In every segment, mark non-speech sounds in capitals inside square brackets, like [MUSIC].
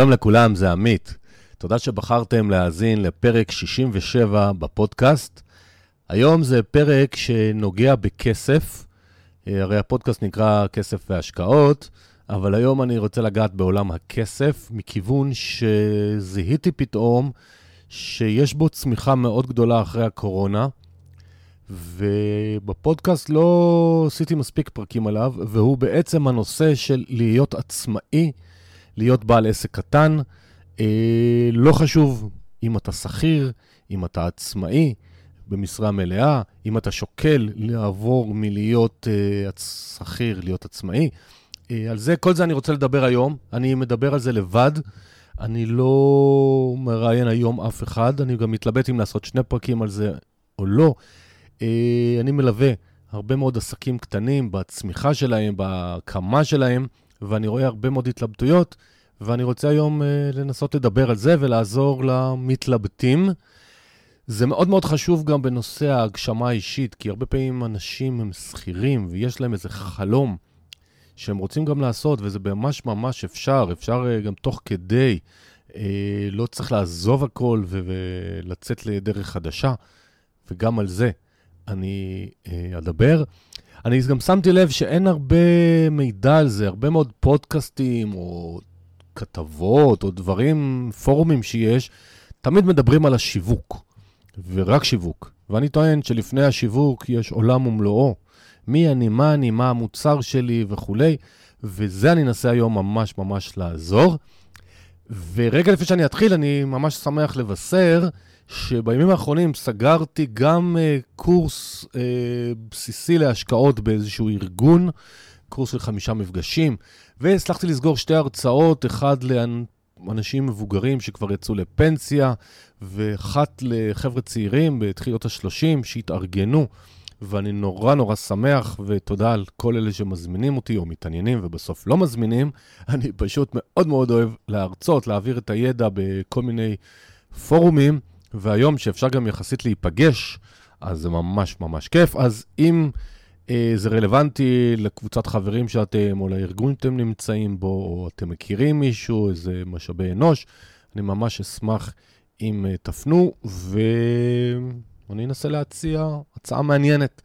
שלום לכולם, זה עמית. תודה שבחרתם להאזין לפרק 67 בפודקאסט. היום זה פרק שנוגע בכסף, אה, הרי הפודקאסט נקרא כסף והשקעות, אבל היום אני רוצה לגעת בעולם הכסף, מכיוון שזיהיתי פתאום שיש בו צמיחה מאוד גדולה אחרי הקורונה, ובפודקאסט לא עשיתי מספיק פרקים עליו, והוא בעצם הנושא של להיות עצמאי, להיות בעל עסק קטן. אה, לא חשוב אם אתה שכיר, אם אתה עצמאי, במשרה מלאה, אם אתה שוקל לעבור מלהיות אה, שכיר, להיות עצמאי. אה, על זה, כל זה אני רוצה לדבר היום. אני מדבר על זה לבד. אני לא מראיין היום אף אחד, אני גם מתלבט אם לעשות שני פרקים על זה או לא. אה, אני מלווה הרבה מאוד עסקים קטנים בצמיחה שלהם, בהקמה שלהם, ואני רואה הרבה מאוד התלבטויות, ואני רוצה היום אה, לנסות לדבר על זה ולעזור למתלבטים. זה מאוד מאוד חשוב גם בנושא ההגשמה האישית, כי הרבה פעמים אנשים הם שכירים ויש להם איזה חלום שהם רוצים גם לעשות, וזה ממש ממש אפשר, אפשר אה, גם תוך כדי, אה, לא צריך לעזוב הכל ולצאת לדרך חדשה, וגם על זה אני אה, אדבר. אני גם שמתי לב שאין הרבה מידע על זה, הרבה מאוד פודקאסטים או כתבות או דברים, פורומים שיש, תמיד מדברים על השיווק, ורק שיווק. ואני טוען שלפני השיווק יש עולם ומלואו. מי אני, מה אני, מה המוצר שלי וכולי, וזה אני אנסה היום ממש ממש לעזור. ורגע לפני שאני אתחיל, אני ממש שמח לבשר שבימים האחרונים סגרתי גם uh, קורס uh, בסיסי להשקעות באיזשהו ארגון, קורס של חמישה מפגשים, והצלחתי לסגור שתי הרצאות, אחד לאנשים מבוגרים שכבר יצאו לפנסיה, ואחת לחבר'ה צעירים בתחילת ה-30 שהתארגנו. ואני נורא נורא שמח, ותודה על כל אלה שמזמינים אותי או מתעניינים ובסוף לא מזמינים. [LAUGHS] אני פשוט מאוד מאוד אוהב להרצות, להעביר את הידע בכל מיני פורומים, והיום שאפשר גם יחסית להיפגש, אז זה ממש ממש כיף. אז אם אה, זה רלוונטי לקבוצת חברים שאתם, או לארגון שאתם נמצאים בו, או אתם מכירים מישהו, איזה משאבי אנוש, אני ממש אשמח אם אה, תפנו, ואני אנסה להציע הצעה מעניינת.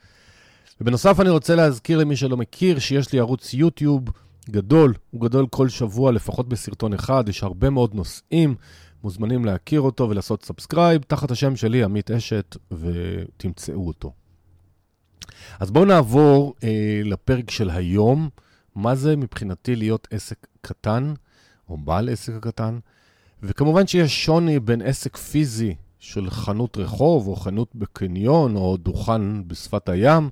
ובנוסף, אני רוצה להזכיר למי שלא מכיר, שיש לי ערוץ יוטיוב גדול, הוא גדול כל שבוע, לפחות בסרטון אחד, יש הרבה מאוד נושאים. מוזמנים להכיר אותו ולעשות subscribe תחת השם שלי, עמית עשת, ותמצאו אותו. אז בואו נעבור אה, לפרק של היום. מה זה מבחינתי להיות עסק קטן, או בעל עסק קטן? וכמובן שיש שוני בין עסק פיזי של חנות רחוב, או חנות בקניון, או דוכן בשפת הים,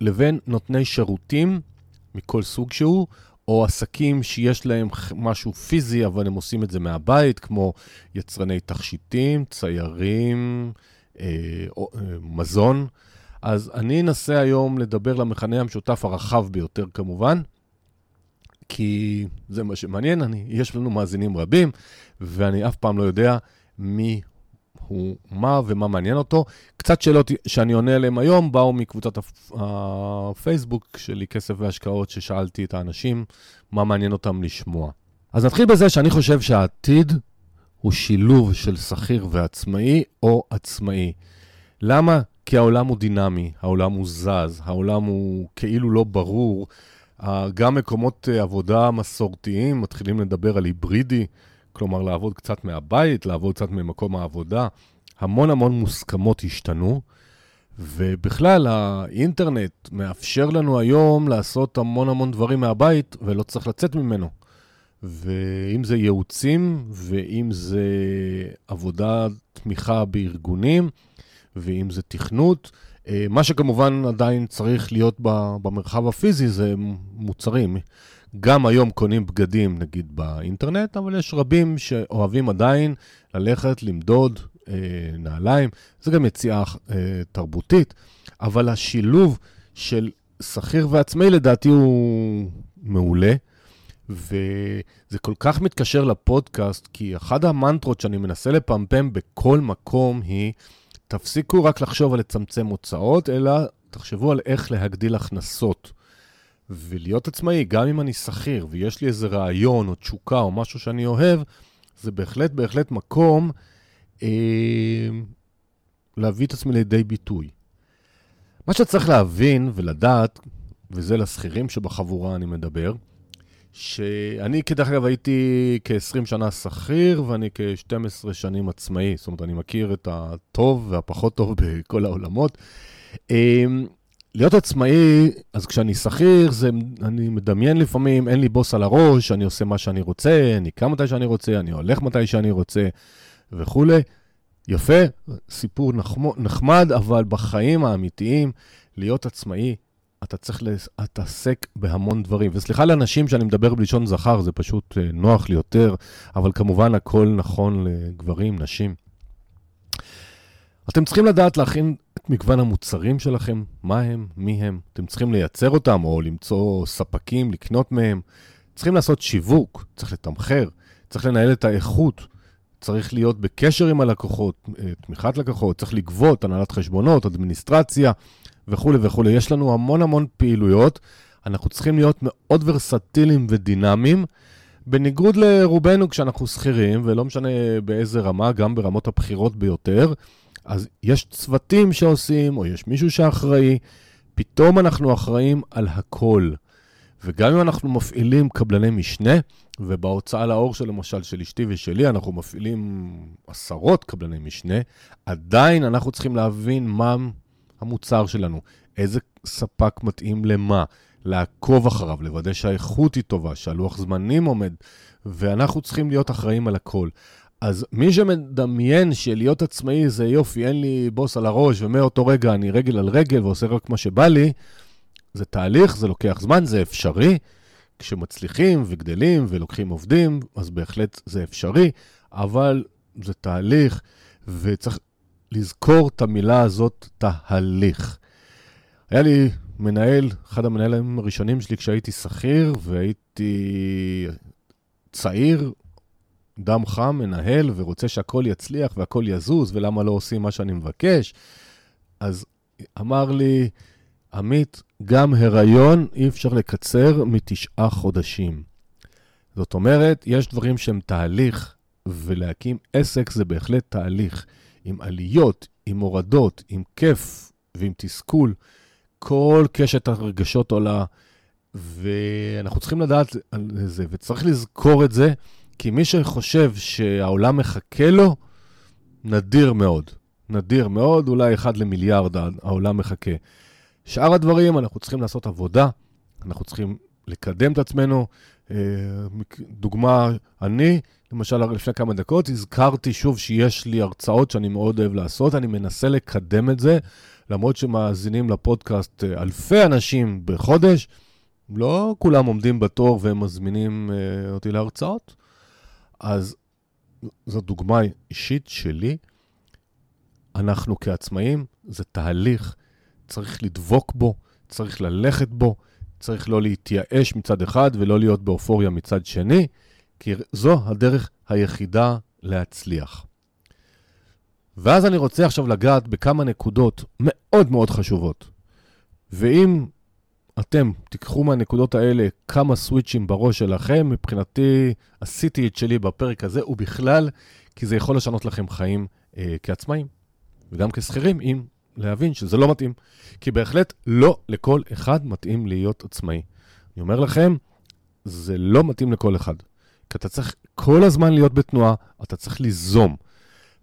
לבין נותני שירותים מכל סוג שהוא, או עסקים שיש להם משהו פיזי, אבל הם עושים את זה מהבית, כמו יצרני תכשיטים, ציירים, אה, או, אה, מזון. אז אני אנסה היום לדבר למכנה המשותף הרחב ביותר כמובן, כי זה מה שמעניין, אני, יש לנו מאזינים רבים, ואני אף פעם לא יודע מי הוא מה ומה מעניין אותו. קצת שאלות שאני עונה עליהן היום באו מקבוצת הפייסבוק שלי, כסף והשקעות, ששאלתי את האנשים מה מעניין אותם לשמוע. אז נתחיל בזה שאני חושב שהעתיד הוא שילוב של שכיר ועצמאי או עצמאי. למה? כי העולם הוא דינמי, העולם הוא זז, העולם הוא כאילו לא ברור. גם מקומות אה, עבודה מסורתיים מתחילים לדבר על היברידי, כלומר לעבוד קצת מהבית, לעבוד קצת ממקום העבודה. המון המון מוסכמות השתנו, ובכלל האינטרנט מאפשר לנו היום לעשות המון המון דברים מהבית ולא צריך לצאת ממנו. ואם זה ייעוצים, ואם זה עבודה תמיכה בארגונים, ואם זה תכנות, אה, מה שכמובן עדיין צריך להיות במרחב הפיזי זה מוצרים. גם היום קונים בגדים, נגיד, באינטרנט, אבל יש רבים שאוהבים עדיין ללכת, למדוד נעליים. זה גם יציאה אה, תרבותית, אבל השילוב של שכיר ועצמאי לדעתי הוא מעולה. וזה כל כך מתקשר לפודקאסט, כי אחת המנטרות שאני מנסה לפמפם בכל מקום היא, תפסיקו רק לחשוב על לצמצם הוצאות, אלא תחשבו על איך להגדיל הכנסות. ולהיות עצמאי, גם אם אני שכיר ויש לי איזה רעיון או תשוקה או משהו שאני אוהב, זה בהחלט בהחלט מקום אה, להביא את עצמי לידי ביטוי. מה שצריך להבין ולדעת, וזה לשכירים שבחבורה אני מדבר, שאני כדרך אגב הייתי כ-20 שנה שכיר ואני כ-12 שנים עצמאי, זאת אומרת, אני מכיר את הטוב והפחות טוב בכל העולמות. אמ, להיות עצמאי, אז כשאני שכיר, אני מדמיין לפעמים, אין לי בוס על הראש, אני עושה מה שאני רוצה, אני קם מתי שאני רוצה, אני הולך מתי שאני רוצה וכולי. יפה, סיפור נחמד, אבל בחיים האמיתיים, להיות עצמאי אתה צריך להתעסק בהמון דברים. וסליחה לאנשים שאני מדבר בלשון זכר, זה פשוט אה, נוח לי יותר, אבל כמובן הכל נכון לגברים, נשים. אתם צריכים לדעת להכין את מגוון המוצרים שלכם, מה הם, מי הם. אתם צריכים לייצר אותם או למצוא ספקים, לקנות מהם. צריכים לעשות שיווק, צריך לתמחר, צריך לנהל את האיכות, צריך להיות בקשר עם הלקוחות, אה, תמיכת לקוחות, צריך לגבות, הנהלת חשבונות, אדמיניסטרציה. וכולי וכולי. יש לנו המון המון פעילויות, אנחנו צריכים להיות מאוד ורסטיליים ודינמיים, בניגוד לרובנו כשאנחנו שכירים, ולא משנה באיזה רמה, גם ברמות הבכירות ביותר, אז יש צוותים שעושים, או יש מישהו שאחראי, פתאום אנחנו אחראים על הכל. וגם אם אנחנו מפעילים קבלני משנה, ובהוצאה לאור של למשל של אשתי ושלי, אנחנו מפעילים עשרות קבלני משנה, עדיין אנחנו צריכים להבין מה המוצר שלנו, איזה ספק מתאים למה, לעקוב אחריו, לוודא שהאיכות היא טובה, שהלוח זמנים עומד, ואנחנו צריכים להיות אחראים על הכל. אז מי שמדמיין שלהיות עצמאי זה יופי, אין לי בוס על הראש, ומאותו רגע אני רגל על רגל ועושה רק מה שבא לי, זה תהליך, זה לוקח זמן, זה אפשרי. כשמצליחים וגדלים ולוקחים עובדים, אז בהחלט זה אפשרי, אבל זה תהליך, וצריך לזכור את המילה הזאת, תהליך. היה לי מנהל, אחד המנהלים הראשונים שלי כשהייתי שכיר והייתי צעיר, דם חם, מנהל, ורוצה שהכל יצליח והכל יזוז, ולמה לא עושים מה שאני מבקש. אז אמר לי, עמית, גם הריון אי אפשר לקצר מתשעה חודשים. זאת אומרת, יש דברים שהם תהליך, ולהקים עסק זה בהחלט תהליך. עם עליות, עם הורדות, עם כיף ועם תסכול. כל קשת הרגשות עולה, ואנחנו צריכים לדעת על זה, וצריך לזכור את זה, כי מי שחושב שהעולם מחכה לו, נדיר מאוד. נדיר מאוד, אולי אחד למיליארד העולם מחכה. שאר הדברים, אנחנו צריכים לעשות עבודה, אנחנו צריכים לקדם את עצמנו. אה, דוגמה, אני למשל, לפני כמה דקות הזכרתי שוב שיש לי הרצאות שאני מאוד אוהב לעשות, אני מנסה לקדם את זה, למרות שמאזינים לפודקאסט אה, אלפי אנשים בחודש, לא כולם עומדים בתור והם מזמינים uh, אותי להרצאות. אז זו דוגמה אישית שלי. אנחנו כעצמאים, זה תהליך, צריך לדבוק בו, צריך ללכת בו, צריך לא להתייאש מצד אחד ולא להיות באופוריה מצד שני. כי זו הדרך היחידה להצליח. ואז אני רוצה עכשיו לגעת בכמה נקודות מאוד מאוד חשובות. ואם אתם תיקחו מהנקודות האלה כמה סוויצ'ים בראש שלכם, מבחינתי עשיתי את שלי בפרק הזה, ובכלל, כי זה יכול לשנות לכם חיים אה, כעצמאים, וגם כשכירים, אם להבין שזה לא מתאים. כי בהחלט לא לכל אחד מתאים להיות עצמאי. אני אומר לכם, זה לא מתאים לכל אחד. כי אתה צריך כל הזמן להיות בתנועה, אתה צריך ליזום.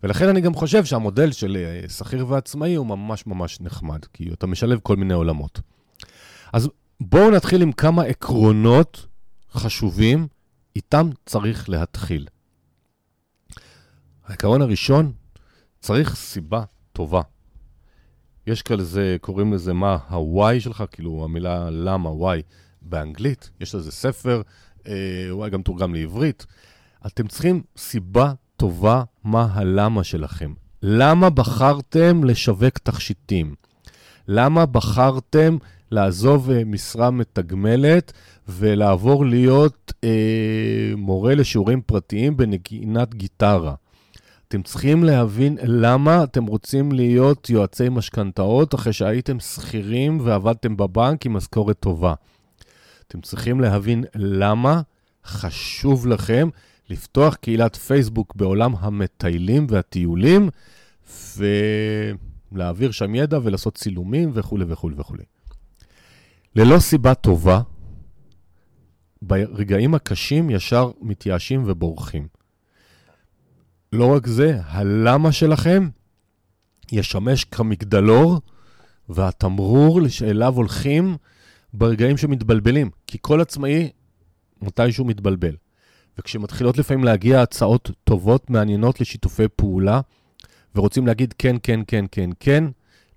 ולכן אני גם חושב שהמודל של אה, שכיר ועצמאי הוא ממש ממש נחמד, כי אתה משלב כל מיני עולמות. אז בואו נתחיל עם כמה עקרונות חשובים, איתם צריך להתחיל. העיקרון הראשון, צריך סיבה טובה. יש כזה, קוראים לזה מה ה-why שלך, כאילו המילה למה, why, באנגלית. יש לזה ספר אה, גם תורגם לעברית. אתם צריכים סיבה טובה מה הלמה שלכם. למה בחרתם לשווק תכשיטים? למה בחרתם לעזוב אה, משרה מתגמלת ולעבור להיות אה, מורה לשיעורים פרטיים בנגינת גיטרה? אתם צריכים להבין למה אתם רוצים להיות יועצי משכנתאות אחרי שהייתם שכירים ועבדתם בבנק עם משכורת טובה. אתם צריכים להבין למה חשוב לכם לפתוח קהילת פייסבוק בעולם המטיילים והטיולים, ולהעביר שם ידע ולעשות צילומים וכולי וכולי וכולי. ללא סיבה טובה, ברגעים הקשים ישר מתייאשים ובורחים. לא רק זה, הלמה שלכם ישמש כמגדלור והתמרור שאליו הולכים ברגעים שמתבלבלים. כי כל עצמאי מתישהו מתבלבל. וכשמתחילות לפעמים להגיע הצעות טובות, מעניינות לשיתופי פעולה, ורוצים להגיד כן, כן, כן, כן, כן,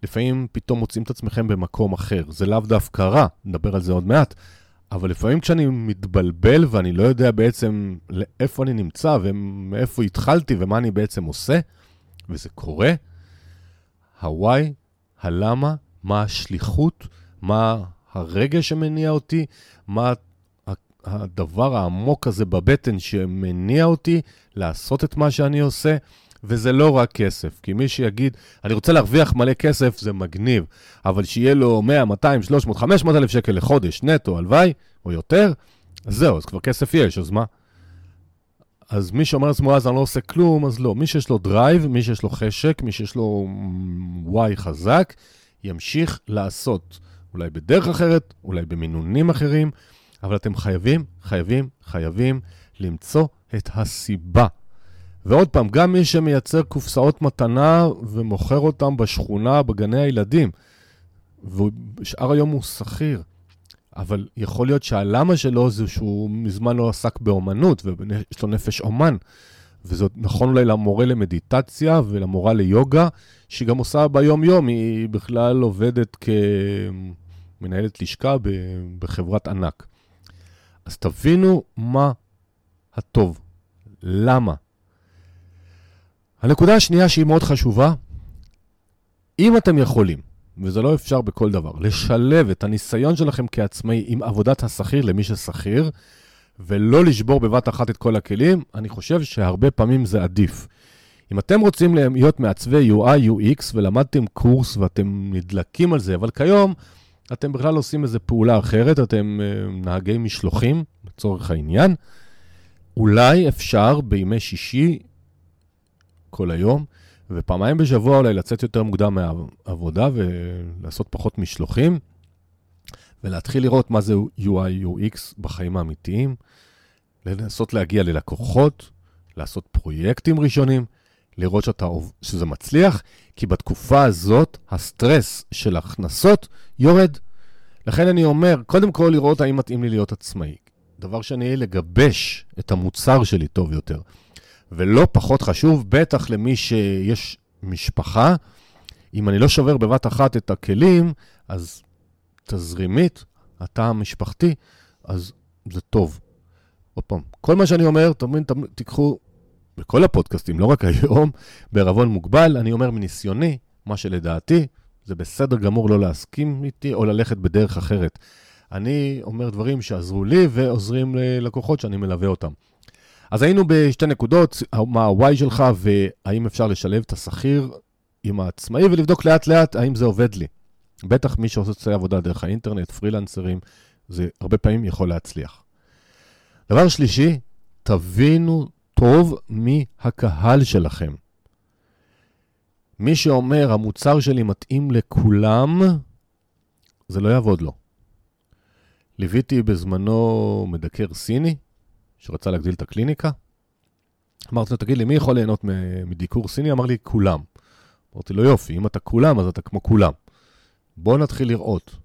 לפעמים פתאום מוצאים את עצמכם במקום אחר. זה לאו דווקא רע, נדבר על זה עוד מעט, אבל לפעמים כשאני מתבלבל ואני לא יודע בעצם לאיפה אני נמצא ומאיפה התחלתי ומה אני בעצם עושה, וזה קורה, הוואי, הלמה, מה השליחות, מה הרגש שמניע אותי, מה הדבר העמוק הזה בבטן שמניע אותי לעשות את מה שאני עושה, וזה לא רק כסף. כי מי שיגיד, אני רוצה להרוויח מלא כסף, זה מגניב, אבל שיהיה לו 100, 200, 300, 500 אלף שקל לחודש נטו, הלוואי, או יותר, אז זהו, אז כבר כסף יש, אז מה? אז מי שאומר לעצמו, אז אני לא עושה כלום, אז לא. מי שיש לו drive, מי שיש לו חשק, מי שיש לו וואי חזק, ימשיך לעשות. אולי בדרך אחרת, אולי במינונים אחרים, אבל אתם חייבים, חייבים, חייבים למצוא את הסיבה. ועוד פעם, גם מי שמייצר קופסאות מתנה ומוכר אותן בשכונה, בגני הילדים, ושאר היום הוא שכיר, אבל יכול להיות שהלמה שלו זה שהוא מזמן לא עסק באומנות, ויש לו נפש אומן. וזה נכון אולי למורה למדיטציה ולמורה ליוגה, שהיא גם עושה ביום-יום, היא בכלל עובדת כמנהלת לשכה בחברת ענק. אז תבינו מה הטוב, למה. הנקודה השנייה שהיא מאוד חשובה, אם אתם יכולים, וזה לא אפשר בכל דבר, לשלב את הניסיון שלכם כעצמאי עם עבודת השכיר למי ששכיר, ולא לשבור בבת אחת את כל הכלים, אני חושב שהרבה פעמים זה עדיף. אם אתם רוצים להיות מעצבי UI, UX, ולמדתם קורס ואתם נדלקים על זה, אבל כיום אתם בכלל עושים איזו פעולה אחרת, אתם uh, נהגי משלוחים, לצורך העניין, אולי אפשר בימי שישי כל היום, ופעמיים בשבוע אולי לצאת יותר מוקדם מהעבודה ולעשות פחות משלוחים, ולהתחיל לראות מה זה UI, UX בחיים האמיתיים, לנסות להגיע ללקוחות, לעשות פרויקטים ראשונים, לראות שאתה, שזה מצליח, כי בתקופה הזאת הסטרס של הכנסות יורד. לכן אני אומר, קודם כל לראות האם מתאים לי להיות עצמאי. דבר שני, לגבש את המוצר שלי טוב יותר. ולא פחות חשוב, בטח למי שיש משפחה, אם אני לא שובר בבת אחת את הכלים, אז תזרימית, התא המשפחתי, אז זה טוב. עוד פעם, כל מה שאני אומר, תמיד תיקחו, בכל הפודקאסטים, לא רק [LAUGHS] היום, בערבון מוגבל, אני אומר מניסיוני, מה שלדעתי, זה בסדר גמור לא להסכים איתי או ללכת בדרך אחרת. אני אומר דברים שעזרו לי ועוזרים ללקוחות שאני מלווה אותם. אז היינו בשתי נקודות, מה ה-Y שלך והאם אפשר לשלב את השכיר עם העצמאי ולבדוק לאט לאט האם זה עובד לי. בטח מי שעושה עבודה דרך האינטרנט, פרילנסרים, זה הרבה פעמים יכול להצליח. דבר שלישי, תבינו טוב מי הקהל שלכם. מי שאומר, המוצר שלי מתאים לכולם, זה לא יעבוד לו. ליוויתי בזמנו מדקר סיני, שרצה להגדיל את הקליניקה. אמרתי לו, תגיד לי, מי יכול ליהנות מדיקור סיני? אמר לי, כולם. אמרתי לו, יופי, אם אתה כולם, אז אתה כמו כולם. בוא נתחיל לראות.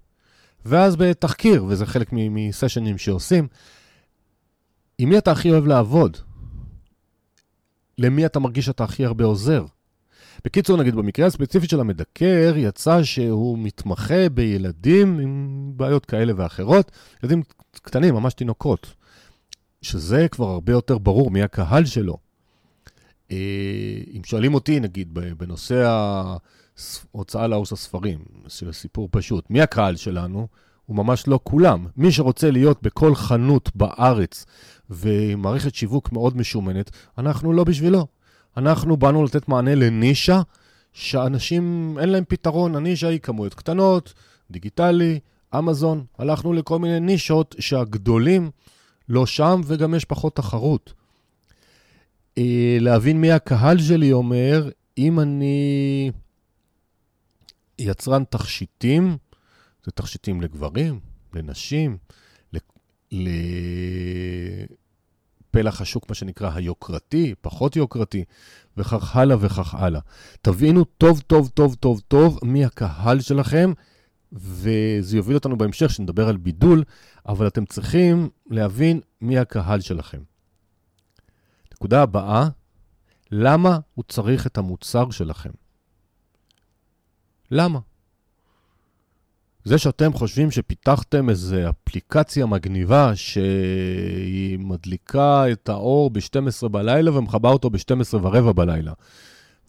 ואז בתחקיר, וזה חלק מסשנים שעושים, עם מי אתה הכי אוהב לעבוד? למי אתה מרגיש שאתה הכי הרבה עוזר? בקיצור, נגיד, במקרה הספציפי של המדקר, יצא שהוא מתמחה בילדים עם בעיות כאלה ואחרות, ילדים קטנים, ממש תינוקות, שזה כבר הרבה יותר ברור מי הקהל שלו. אה, אם שואלים אותי, נגיד, בנושא ההוצאה לאוס הספרים, של סיפור פשוט, מי הקהל שלנו? הוא ממש לא כולם. מי שרוצה להיות בכל חנות בארץ ומערכת שיווק מאוד משומנת, אנחנו לא בשבילו. אנחנו באנו לתת מענה לנישה שאנשים אין להם פתרון. הנישה היא כמויות קטנות, דיגיטלי, אמזון, הלכנו לכל מיני נישות שהגדולים לא שם וגם יש פחות תחרות. אה, להבין מי הקהל שלי אומר, אם אני יצרן תכשיטים, זה תכשיטים לגברים, לנשים, לפלח השוק, מה שנקרא היוקרתי, פחות יוקרתי, וכך הלאה וכך הלאה. תבינו טוב, טוב, טוב, טוב, טוב מי הקהל שלכם, וזה יוביל אותנו בהמשך, שנדבר על בידול, אבל אתם צריכים להבין מי הקהל שלכם. נקודה הבאה, למה הוא צריך את המוצר שלכם? למה? זה שאתם חושבים שפיתחתם איזו אפליקציה מגניבה שהיא מדליקה את האור ב-12 בלילה ומכבה אותו ב-12 ורבע בלילה,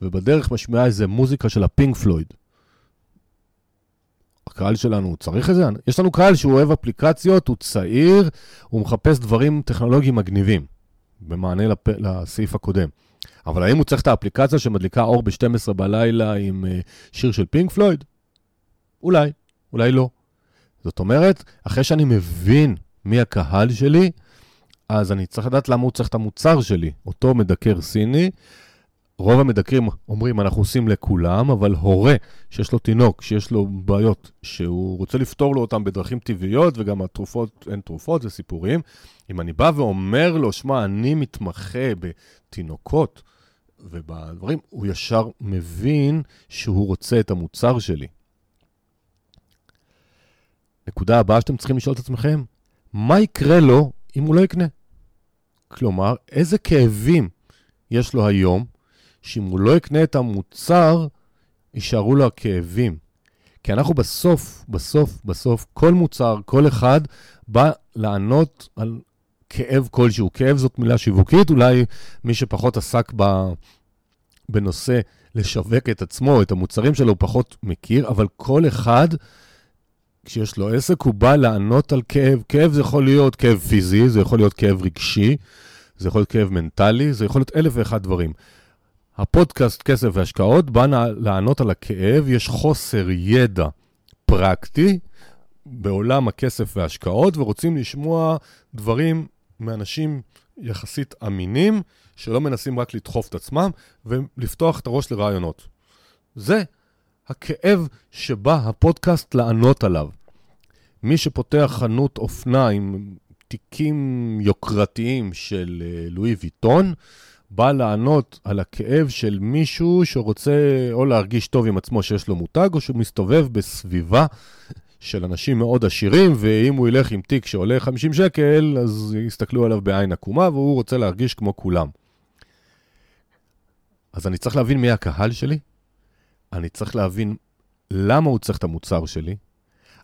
ובדרך משמיעה איזה מוזיקה של הפינק פלויד. הקהל שלנו צריך את זה? יש לנו קהל שהוא אוהב אפליקציות, הוא צעיר, הוא מחפש דברים טכנולוגיים מגניבים, במענה לפ... לסעיף הקודם. אבל האם הוא צריך את האפליקציה שמדליקה אור ב-12 בלילה עם uh, שיר של פינק פלויד? אולי. אולי לא. זאת אומרת, אחרי שאני מבין מי הקהל שלי, אז אני צריך לדעת למה הוא צריך את המוצר שלי, אותו מדקר סיני. רוב המדקרים אומרים, אנחנו עושים לכולם, אבל הורה שיש לו תינוק, שיש לו בעיות, שהוא רוצה לפתור לו אותם בדרכים טבעיות, וגם התרופות, אין תרופות, זה סיפורים. אם אני בא ואומר לו, שמע, אני מתמחה בתינוקות ובדברים, הוא ישר מבין שהוא רוצה את המוצר שלי. נקודה הבאה שאתם צריכים לשאול את עצמכם, מה יקרה לו אם הוא לא יקנה? כלומר, איזה כאבים יש לו היום, שאם הוא לא יקנה את המוצר, יישארו לו הכאבים. כי אנחנו בסוף, בסוף, בסוף, כל מוצר, כל אחד, בא לענות על כאב כלשהו. כאב זאת מילה שיווקית, אולי מי שפחות עסק ב, בנושא לשווק את עצמו, את המוצרים שלו, הוא פחות מכיר, אבל כל אחד כשיש לו עסק, הוא בא לענות על כאב. כאב זה יכול להיות כאב פיזי, זה יכול להיות כאב רגשי, זה יכול להיות כאב מנטלי, זה יכול להיות אלף ואחד דברים. הפודקאסט כסף והשקעות בא לענות על הכאב, יש חוסר ידע פרקטי בעולם הכסף וההשקעות, ורוצים לשמוע דברים מאנשים יחסית אמינים, שלא מנסים רק לדחוף את עצמם, ולפתוח את הראש לרעיונות. זה הכאב שבא הפודקאסט לענות עליו. מי שפותח חנות אופנה עם תיקים יוקרתיים של אה, לואי ויטון, בא לענות על הכאב של מישהו שרוצה או להרגיש טוב עם עצמו שיש לו מותג, או שהוא מסתובב בסביבה של אנשים מאוד עשירים, ואם הוא ילך עם תיק שעולה 50 שקל, אז יסתכלו עליו בעין עקומה, והוא רוצה להרגיש כמו כולם. אז אני צריך להבין מי הקהל שלי, אני צריך להבין למה הוא צריך את המוצר שלי,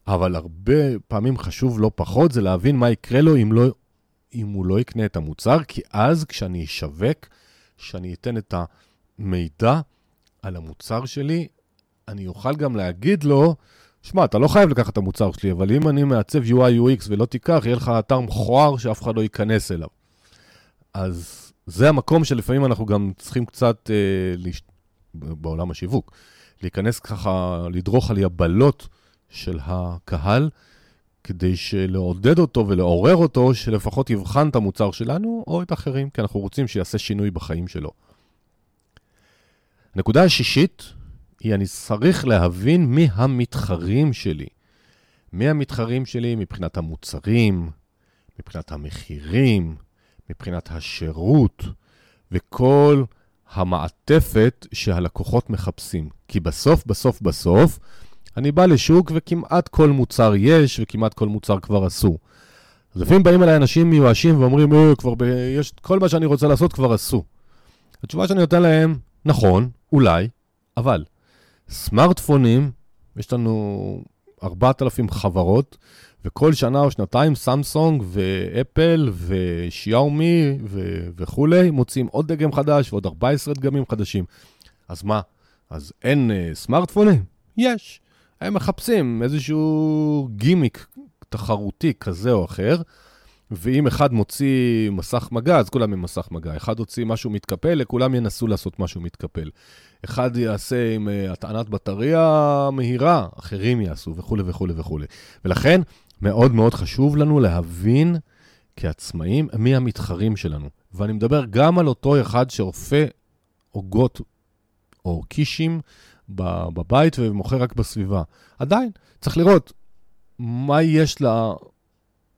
אבל הרבה פעמים חשוב לא פחות זה להבין מה יקרה לו אם, לא, אם הוא לא יקנה את המוצר, כי אז כשאני אשווק, כשאני אתן את המידע על המוצר שלי, אני אוכל גם להגיד לו, שמע, אתה לא חייב לקחת את המוצר שלי, אבל אם אני מעצב UI UX ולא תיקח, יהיה לך אתר מכוער שאף אחד לא ייכנס אליו. אז זה המקום שלפעמים אנחנו גם צריכים קצת, אה, לש... בעולם השיווק, להיכנס ככה, לדרוך על יבלות של הקהל, כדי לעודד אותו ולעורר אותו, שלפחות יבחן את המוצר שלנו או את האחרים, כי אנחנו רוצים שיעשה שינוי בחיים שלו. הנקודה השישית היא, אני צריך להבין מי המתחרים שלי. מי המתחרים שלי מבחינת המוצרים, מבחינת המחירים, מבחינת השירות, וכל המעטפת שהלקוחות מחפשים. כי בסוף, בסוף, בסוף, אני בא לשוק וכמעט כל מוצר יש, וכמעט כל מוצר כבר עשו. אז לפעמים באים אליי אנשים מיואשים ואומרים, אה, כבר ב... יש, כל מה שאני רוצה לעשות כבר עשו. התשובה שאני נותן להם, נכון, אולי, אבל סמארטפונים, יש לנו 4,000 חברות, וכל שנה או שנתיים סמסונג ואפל ושיאומי ו- וכולי מוצאים עוד דגם חדש ועוד 14 דגמים חדשים. אז מה? אז אין uh, סמארטפונים? יש. הם מחפשים איזשהו גימיק תחרותי כזה או אחר, ואם אחד מוציא מסך מגע, אז כולם עם מסך מגע. אחד הוציא משהו מתקפל, לכולם ינסו לעשות משהו מתקפל. אחד יעשה עם uh, הטענת בטריה מהירה, אחרים יעשו וכולי וכולי וכולי. ולכן, מאוד מאוד חשוב לנו להבין כעצמאים מי המתחרים שלנו. ואני מדבר גם על אותו אחד שאופה עוגות או קישים בבית ומוכר רק בסביבה. עדיין, צריך לראות מה יש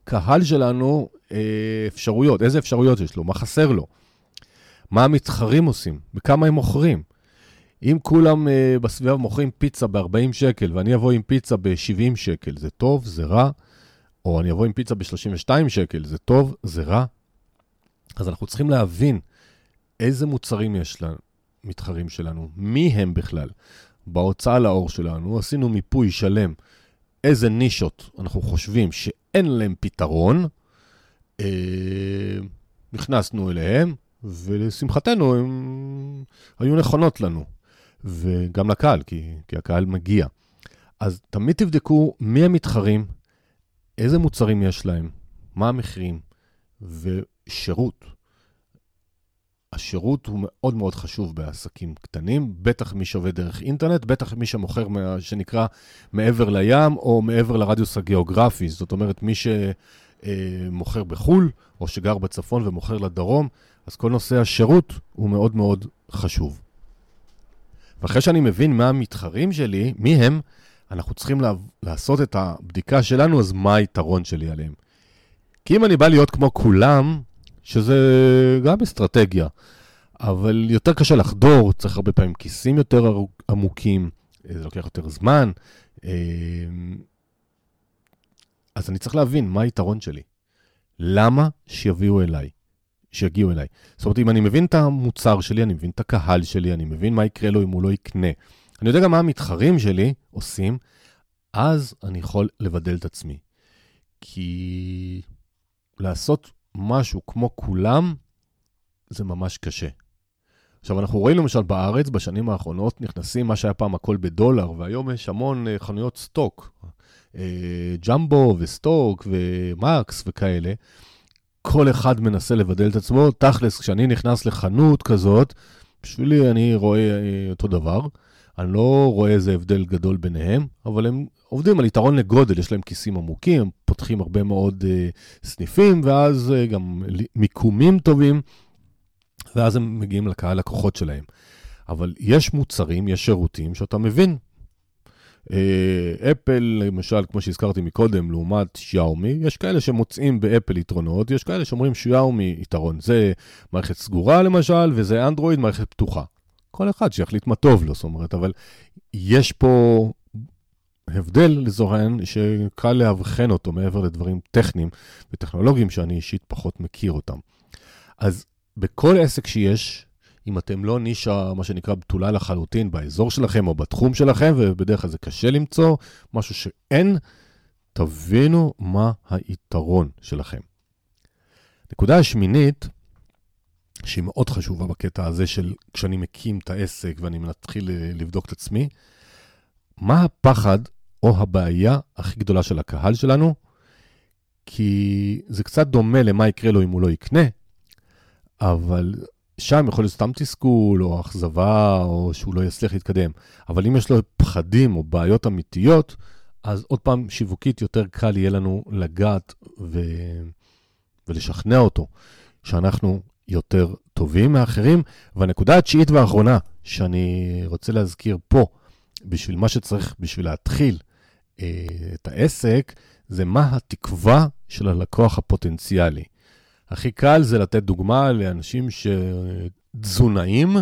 לקהל שלנו אה, אפשרויות, איזה אפשרויות יש לו, מה חסר לו, מה המתחרים עושים, בכמה הם מוכרים. אם כולם uh, בסביבה מוכרים פיצה ב-40 שקל ואני אבוא עם פיצה ב-70 שקל, זה טוב, זה רע? או אני אבוא עם פיצה ב-32 שקל, זה טוב, זה רע? אז אנחנו צריכים להבין איזה מוצרים יש למתחרים שלנו, מי הם בכלל. בהוצאה לאור שלנו עשינו מיפוי שלם איזה נישות אנחנו חושבים שאין להם פתרון, אה, נכנסנו אליהם, ולשמחתנו הן היו נכונות לנו. וגם לקהל, כי, כי הקהל מגיע. אז תמיד תבדקו מי המתחרים, איזה מוצרים יש להם, מה המחירים, ושירות. השירות הוא מאוד מאוד חשוב בעסקים קטנים, בטח מי שעובד דרך אינטרנט, בטח מי שמוכר, מה שנקרא, מעבר לים או מעבר לרדיוס הגיאוגרפי. זאת אומרת, מי שמוכר בחו"ל, או שגר בצפון ומוכר לדרום, אז כל נושא השירות הוא מאוד מאוד חשוב. ואחרי שאני מבין מה המתחרים שלי, מי הם, אנחנו צריכים לה, לעשות את הבדיקה שלנו, אז מה היתרון שלי עליהם. כי אם אני בא להיות כמו כולם, שזה גם אסטרטגיה, אבל יותר קשה לחדור, צריך הרבה פעמים כיסים יותר עמוקים, זה לוקח יותר זמן, אה, אז אני צריך להבין מה היתרון שלי. למה שיביאו אליי? שיגיעו אליי. זאת אומרת, אם אני מבין את המוצר שלי, אני מבין את הקהל שלי, אני מבין מה יקרה לו אם הוא לא יקנה. אני יודע גם מה המתחרים שלי עושים, אז אני יכול לבדל את עצמי. כי לעשות משהו כמו כולם, זה ממש קשה. עכשיו, אנחנו רואים למשל בארץ, בשנים האחרונות, נכנסים מה שהיה פעם הכל בדולר, והיום יש המון uh, חנויות סטוק, uh, ג'מבו וסטוק ומקס וכאלה. כל אחד מנסה לבדל את עצמו. תכלס, כשאני נכנס לחנות כזאת, בשבילי אני רואה אה, אותו דבר. אני לא רואה איזה הבדל גדול ביניהם, אבל הם עובדים על יתרון לגודל, יש להם כיסים עמוקים, הם פותחים הרבה מאוד uh, סניפים, ואז uh, גם מיקומים טובים, ואז הם מגיעים לקהל לקוחות שלהם. אבל יש מוצרים, יש שירותים שאתה מבין אה, אפל, למשל, כמו שהזכרתי מקודם, לעומת שיאומי, יש כאלה שמוצאים באפל יתרונות, יש כאלה שאומרים שיאומי יתרון. זה מערכת סגורה למשל, וזה אנדרואיד, מערכת פתוחה. כל אחד שיחליט מה טוב לו, זאת אומרת, אבל יש פה הבדל לזוהן שקל לאבחן אותו מעבר לדברים טכניים וטכנולוגיים שאני אישית פחות מכיר אותם. אז בכל עסק שיש, אם אתם לא נישה, מה שנקרא, בתולה לחלוטין באזור שלכם או בתחום שלכם, ובדרך כלל זה קשה למצוא משהו שאין, תבינו מה היתרון שלכם. נקודה השמינית, שהיא מאוד חשובה בקטע הזה של כשאני מקים את העסק ואני מתחיל לבדוק את עצמי, מה הפחד או הבעיה הכי גדולה של הקהל שלנו? כי זה קצת דומה למה יקרה לו אם הוא לא יקנה, אבל שם יכול להיות סתם תסכול, או אכזבה, או שהוא לא יצליח להתקדם. אבל אם יש לו פחדים או בעיות אמיתיות, אז עוד פעם, שיווקית יותר קל יהיה לנו לגעת ו... ולשכנע אותו שאנחנו יותר טובים מאחרים. והנקודה התשיעית והאחרונה שאני רוצה להזכיר פה, בשביל מה שצריך, בשביל להתחיל אה, את העסק, זה מה התקווה של הלקוח הפוטנציאלי. הכי קל זה לתת דוגמה לאנשים שתזונאים,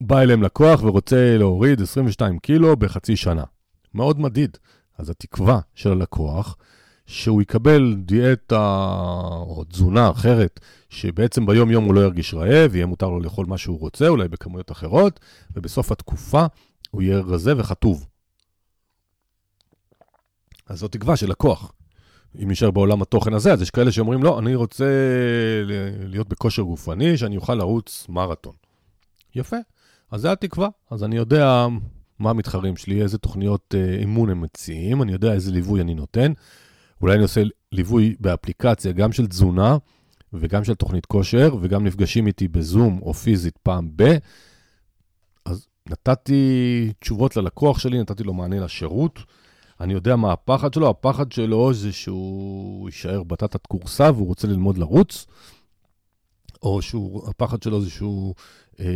בא אליהם לקוח ורוצה להוריד 22 קילו בחצי שנה. מאוד מדיד. אז התקווה של הלקוח, שהוא יקבל דיאטה או תזונה אחרת, שבעצם ביום-יום הוא לא ירגיש רעב, יהיה מותר לו לאכול מה שהוא רוצה, אולי בכמויות אחרות, ובסוף התקופה הוא יהיה רזה וחטוב. אז זו תקווה של לקוח. אם נשאר בעולם התוכן הזה, אז יש כאלה שאומרים, לא, אני רוצה להיות בכושר גופני, שאני אוכל לרוץ מרתון. יפה, אז זה התקווה. אז אני יודע מה המתחרים שלי, איזה תוכניות אה, אימון הם מציעים, אני יודע איזה ליווי אני נותן. אולי אני עושה ליווי באפליקציה, גם של תזונה וגם של תוכנית כושר, וגם נפגשים איתי בזום או פיזית פעם ב... אז נתתי תשובות ללקוח שלי, נתתי לו מענה לשירות. אני יודע מה הפחד שלו, הפחד שלו זה שהוא יישאר בטטת קורסה והוא רוצה ללמוד לרוץ, או שהפחד שלו זה שהוא אה,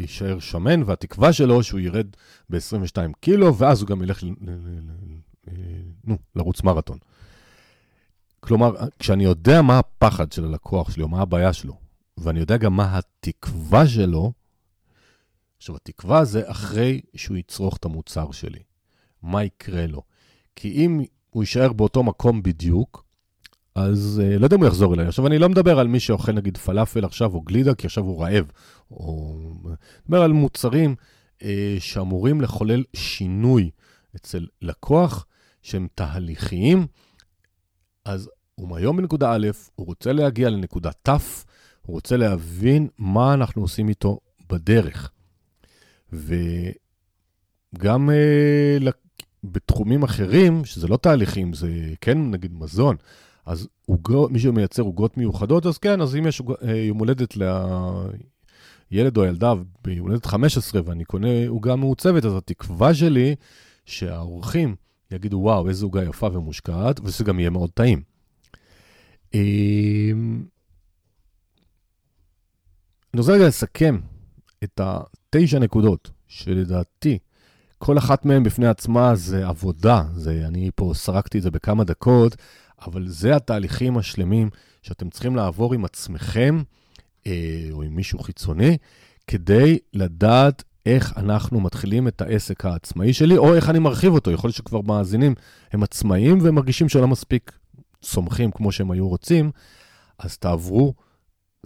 יישאר שמן, והתקווה שלו שהוא ירד ב-22 קילו, ואז הוא גם ילך ל, ל, ל, ל, אה, נו, לרוץ מרתון. כלומר, כשאני יודע מה הפחד של הלקוח שלי, או מה הבעיה שלו, ואני יודע גם מה התקווה שלו, עכשיו, התקווה זה אחרי שהוא יצרוך את המוצר שלי. מה יקרה לו? כי אם הוא יישאר באותו מקום בדיוק, אז uh, לא יודע אם הוא יחזור אליי. עכשיו, אני לא מדבר על מי שאוכל נגיד פלאפל עכשיו, או גלידה, כי עכשיו הוא רעב. או... אני מדבר על מוצרים uh, שאמורים לחולל שינוי אצל לקוח, שהם תהליכיים. אז הוא היום בנקודה א', הוא רוצה להגיע לנקודה ת', הוא רוצה להבין מה אנחנו עושים איתו בדרך. וגם uh, בתחומים אחרים, שזה לא תהליכים, זה כן נגיד מזון, אז עוגות, מי שמייצר עוגות מיוחדות, אז כן, אז אם יש uh, יום הולדת לילד או ילדה ביום הולדת 15 ואני קונה עוגה מעוצבת, אז התקווה שלי שהאורחים יגידו, וואו, איזו עוגה יפה ומושקעת, וזה גם יהיה מאוד טעים. אמ, אני רוצה רגע לסכם את התשע נקודות, שלדעתי, כל אחת מהן בפני עצמה זה עבודה, זה, אני פה סרקתי את זה בכמה דקות, אבל זה התהליכים השלמים שאתם צריכים לעבור עם עצמכם, אה, או עם מישהו חיצוני, כדי לדעת איך אנחנו מתחילים את העסק העצמאי שלי, או איך אני מרחיב אותו. יכול להיות שכבר מאזינים הם עצמאיים והם מרגישים שלא מספיק צומחים כמו שהם היו רוצים, אז תעברו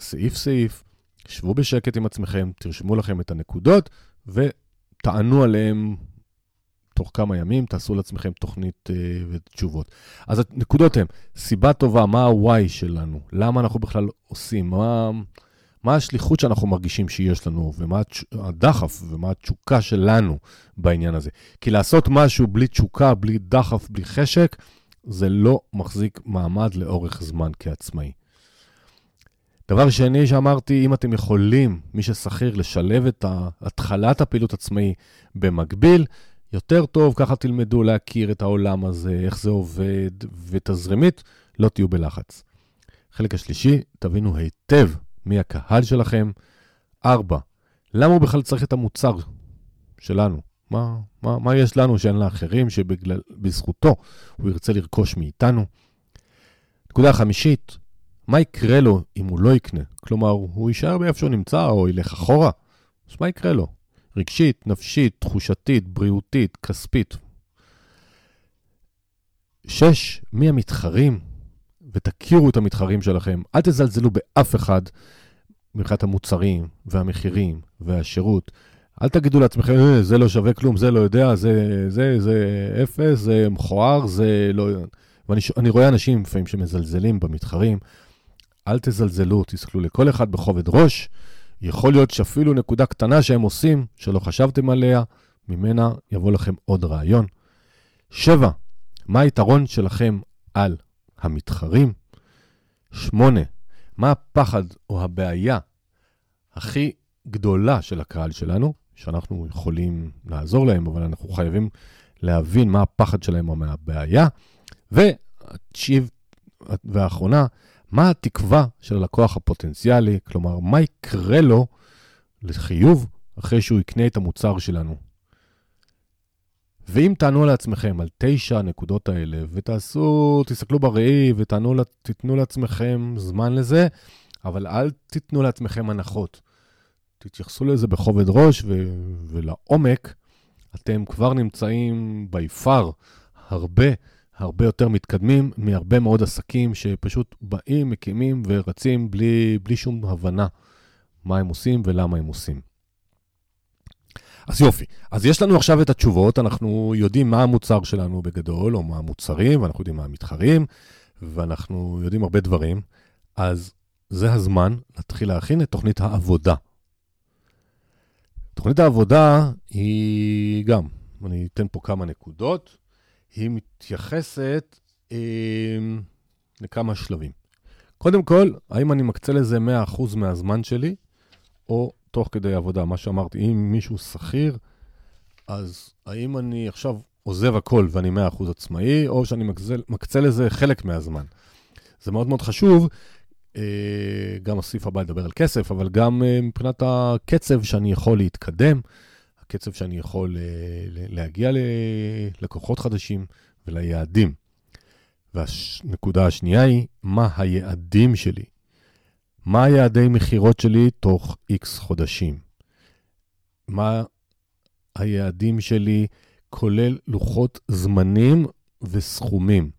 סעיף-סעיף, שבו בשקט עם עצמכם, תרשמו לכם את הנקודות ותענו עליהם תוך כמה ימים, תעשו לעצמכם תוכנית uh, ותשובות. אז הנקודות הן, סיבה טובה, מה ה-why שלנו? למה אנחנו בכלל עושים? מה, מה השליחות שאנחנו מרגישים שיש לנו, ומה הדחף ומה התשוקה שלנו בעניין הזה? כי לעשות משהו בלי תשוקה, בלי דחף, בלי חשק, זה לא מחזיק מעמד לאורך זמן כעצמאי. דבר שני שאמרתי, אם אתם יכולים, מי ששכיר, לשלב את התחלת הפעילות עצמאי במקביל, יותר טוב, ככה תלמדו להכיר את העולם הזה, איך זה עובד, ותזרימית, לא תהיו בלחץ. חלק השלישי, תבינו היטב מי הקהל שלכם. ארבע, למה הוא בכלל צריך את המוצר שלנו? מה, מה, מה יש לנו שאין לאחרים, שבזכותו הוא ירצה לרכוש מאיתנו? נקודה חמישית, מה יקרה לו אם הוא לא יקנה? כלומר, הוא יישאר באיפה שהוא נמצא או ילך אחורה? אז מה יקרה לו? רגשית, נפשית, תחושתית, בריאותית, כספית. שש, מי המתחרים? ותכירו את המתחרים שלכם. אל תזלזלו באף אחד מבחינת המוצרים והמחירים והשירות. אל תגידו לעצמכם, אה, זה לא שווה כלום, זה לא יודע, זה, זה, זה אפס, זה מכוער, זה לא... ואני רואה אנשים לפעמים שמזלזלים במתחרים. אל תזלזלו, תסתכלו לכל אחד בכובד ראש. יכול להיות שאפילו נקודה קטנה שהם עושים, שלא חשבתם עליה, ממנה יבוא לכם עוד רעיון. שבע, מה היתרון שלכם על המתחרים? שמונה, מה הפחד או הבעיה הכי גדולה של הקהל שלנו? שאנחנו יכולים לעזור להם, אבל אנחנו חייבים להבין מה הפחד שלהם או מהבעיה. והתשיב והאחרונה, מה התקווה של הלקוח הפוטנציאלי, כלומר, מה יקרה לו לחיוב אחרי שהוא יקנה את המוצר שלנו. ואם תענו לעצמכם על תשע הנקודות האלה, ותעשו, תסתכלו בראי ותיתנו לעצמכם זמן לזה, אבל אל תיתנו לעצמכם הנחות. תתייחסו לזה בכובד ראש ו- ולעומק, אתם כבר נמצאים by far הרבה, הרבה יותר מתקדמים מהרבה מאוד עסקים שפשוט באים, מקימים ורצים בלי, בלי שום הבנה מה הם עושים ולמה הם עושים. אז יופי, אז יש לנו עכשיו את התשובות, אנחנו יודעים מה המוצר שלנו בגדול, או מה המוצרים, ואנחנו יודעים מה המתחרים, ואנחנו יודעים הרבה דברים, אז זה הזמן להתחיל להכין את תוכנית העבודה. תוכנית העבודה היא גם, אני אתן פה כמה נקודות, היא מתייחסת לכמה שלבים. קודם כל, האם אני מקצה לזה 100% מהזמן שלי, או תוך כדי עבודה. מה שאמרתי, אם מישהו שכיר, אז האם אני עכשיו עוזב הכל ואני 100% עצמאי, או שאני מקצה, מקצה לזה חלק מהזמן. זה מאוד מאוד חשוב, אה, גם הסעיף הבא לדבר על כסף, אבל גם אה, מבחינת הקצב שאני יכול להתקדם, הקצב שאני יכול אה, להגיע ללקוחות חדשים וליעדים. והנקודה השנייה היא, מה היעדים שלי? מה היעדי מכירות שלי תוך איקס חודשים? מה היעדים שלי, כולל לוחות זמנים וסכומים?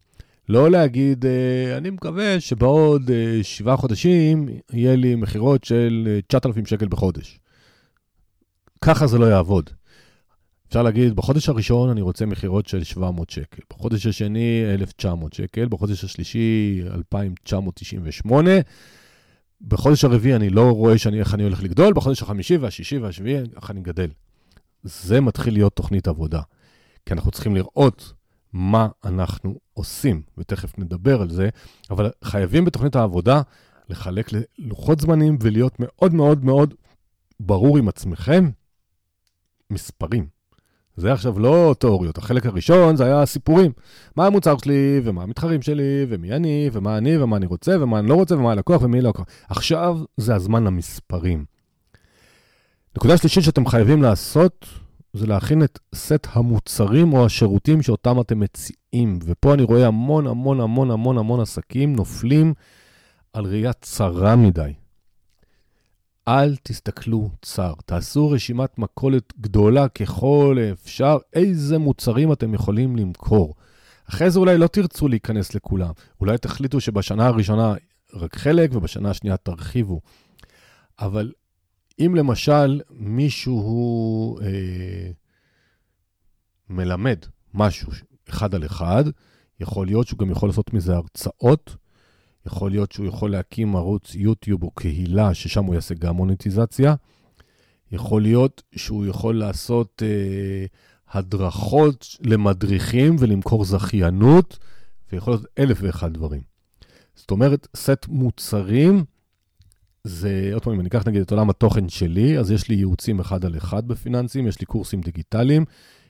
לא להגיד, אה, אני מקווה שבעוד אה, שבעה חודשים יהיה לי מכירות של 9,000 אה, שקל בחודש. ככה זה לא יעבוד. אפשר להגיד, בחודש הראשון אני רוצה מכירות של 700 שקל, בחודש השני 1,900 שקל, בחודש השלישי 2,998, בחודש הרביעי אני לא רואה שאני, איך אני הולך לגדול, בחודש החמישי והשישי והשביעי, איך אני גדל. זה מתחיל להיות תוכנית עבודה. כי אנחנו צריכים לראות מה אנחנו עושים, ותכף נדבר על זה, אבל חייבים בתוכנית העבודה לחלק ללוחות זמנים ולהיות מאוד מאוד מאוד ברור עם עצמכם מספרים. זה עכשיו לא תיאוריות. החלק הראשון זה היה סיפורים. מה המוצר שלי, ומה המתחרים שלי, ומי אני, ומה אני, ומה אני רוצה, ומה אני לא רוצה, ומה הלקוח, ומי לקוח. עכשיו זה הזמן למספרים. נקודה שלישית שאתם חייבים לעשות, זה להכין את סט המוצרים או השירותים שאותם אתם מציעים. ופה אני רואה המון המון המון המון המון עסקים נופלים על ראייה צרה מדי. אל תסתכלו צר, תעשו רשימת מכולת גדולה ככל האפשר, איזה מוצרים אתם יכולים למכור. אחרי זה אולי לא תרצו להיכנס לכולם, אולי תחליטו שבשנה הראשונה רק חלק ובשנה השנייה תרחיבו. אבל אם למשל מישהו הוא אה, מלמד משהו אחד על אחד, יכול להיות שהוא גם יכול לעשות מזה הרצאות, יכול להיות שהוא יכול להקים ערוץ יוטיוב או קהילה, ששם הוא יעשה גם מוניטיזציה. יכול להיות שהוא יכול לעשות אה, הדרכות למדריכים ולמכור זכיינות, ויכול להיות אלף ואחד דברים. זאת אומרת, סט מוצרים, זה, עוד פעם, אם אני אקח נגיד את עולם התוכן שלי, אז יש לי ייעוצים אחד על אחד בפיננסים, יש לי קורסים דיגיטליים,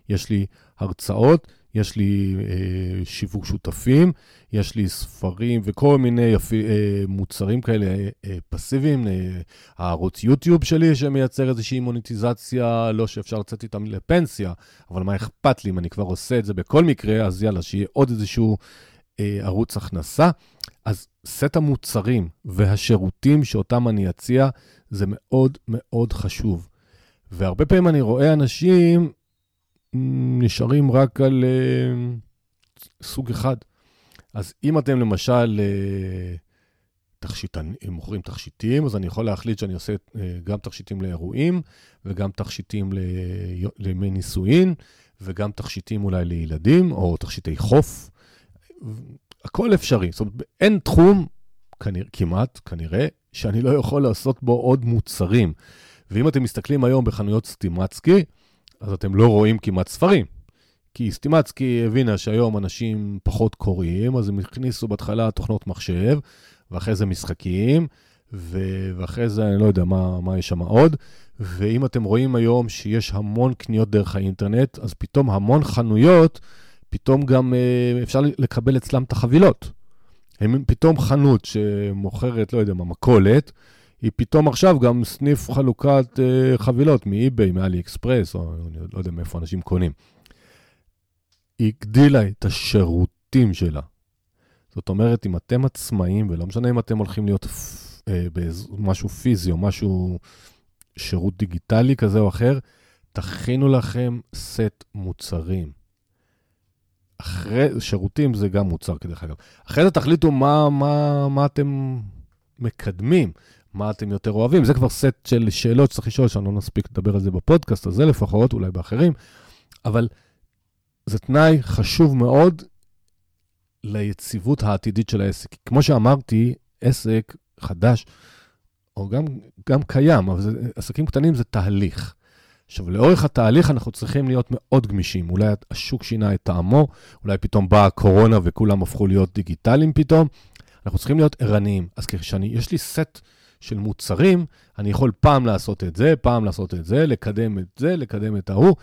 יש לי הרצאות, יש לי אה, שיווק שותפים, יש לי ספרים וכל מיני יפי, אה, מוצרים כאלה אה, אה, פסיביים, אה, הערוץ יוטיוב שלי שמייצר איזושהי מוניטיזציה, לא שאפשר לצאת איתם לפנסיה, אבל מה אכפת לי אם אני כבר עושה את זה בכל מקרה, אז יאללה, שיהיה עוד איזשהו אה, ערוץ הכנסה. אז סט המוצרים והשירותים שאותם אני אציע, זה מאוד מאוד חשוב. והרבה פעמים אני רואה אנשים נשארים רק על uh, סוג אחד. אז אם אתם למשל uh, תכשיטן, מוכרים תכשיטים, אז אני יכול להחליט שאני עושה uh, גם תכשיטים לאירועים, וגם תכשיטים לימי נישואין, וגם תכשיטים אולי לילדים, או תכשיטי חוף. הכל אפשרי. זאת אומרת, אין תחום, כנראה, כמעט, כנראה, שאני לא יכול לעשות בו עוד מוצרים. ואם אתם מסתכלים היום בחנויות סטימצקי, אז אתם לא רואים כמעט ספרים. כי סטימצקי הבינה שהיום אנשים פחות קוראים, אז הם הכניסו בהתחלה תוכנות מחשב, ואחרי זה משחקים, ו- ואחרי זה אני לא יודע מה, מה יש שם עוד. ואם אתם רואים היום שיש המון קניות דרך האינטרנט, אז פתאום המון חנויות, פתאום גם אה, אפשר לקבל אצלם את החבילות. הם פתאום חנות שמוכרת, לא יודע מה, מכולת, היא פתאום עכשיו גם סניף חלוקת uh, חבילות מאי-ביי, מאלי אקספרס, או אני לא יודע מאיפה אנשים קונים. היא הגדילה את השירותים שלה. זאת אומרת, אם אתם עצמאים, ולא משנה אם אתם הולכים להיות uh, במשהו פיזי או משהו, שירות דיגיטלי כזה או אחר, תכינו לכם סט מוצרים. אחרי, שירותים זה גם מוצר, כדרך אגב. אחרי זה תחליטו מה, מה, מה אתם מקדמים. מה אתם יותר אוהבים. זה כבר סט של שאלות שצריך לשאול, שאני לא נספיק לדבר על זה בפודקאסט הזה לפחות, אולי באחרים, אבל זה תנאי חשוב מאוד ליציבות העתידית של העסק. כמו שאמרתי, עסק חדש, או גם, גם קיים, אבל זה, עסקים קטנים זה תהליך. עכשיו, לאורך התהליך אנחנו צריכים להיות מאוד גמישים. אולי השוק שינה את טעמו, אולי פתאום באה הקורונה וכולם הפכו להיות דיגיטליים פתאום. אנחנו צריכים להיות ערניים. אז כשיש לי סט של מוצרים, אני יכול פעם לעשות את זה, פעם לעשות את זה, לקדם את זה, לקדם את ההוא.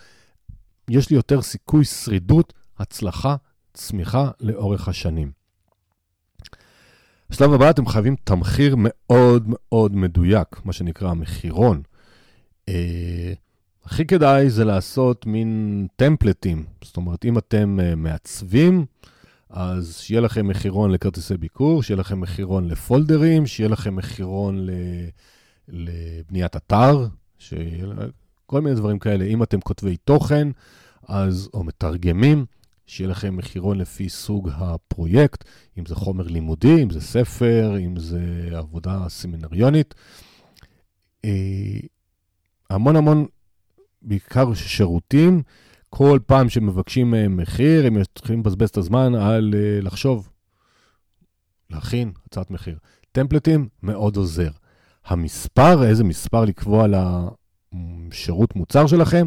יש לי יותר סיכוי שרידות, הצלחה, צמיחה לאורך השנים. בשלב הבא אתם חייבים תמחיר מאוד מאוד מדויק, מה שנקרא מחירון. הכי כדאי זה לעשות מין טמפלטים. זאת אומרת, אם אתם uh, מעצבים, אז שיהיה לכם מחירון לכרטיסי ביקור, שיהיה לכם מחירון לפולדרים, שיהיה לכם מחירון ל... לבניית אתר, שיהיה... כל מיני דברים כאלה. אם אתם כותבי תוכן, אז, או מתרגמים, שיהיה לכם מחירון לפי סוג הפרויקט, אם זה חומר לימודי, אם זה ספר, אם זה עבודה סמינריונית. אה, המון המון בעיקר שירותים, כל פעם שמבקשים מהם מחיר, הם צריכים לבזבז את הזמן על uh, לחשוב, להכין הצעת מחיר. טמפלטים מאוד עוזר. המספר, איזה מספר לקבוע לשירות מוצר שלכם,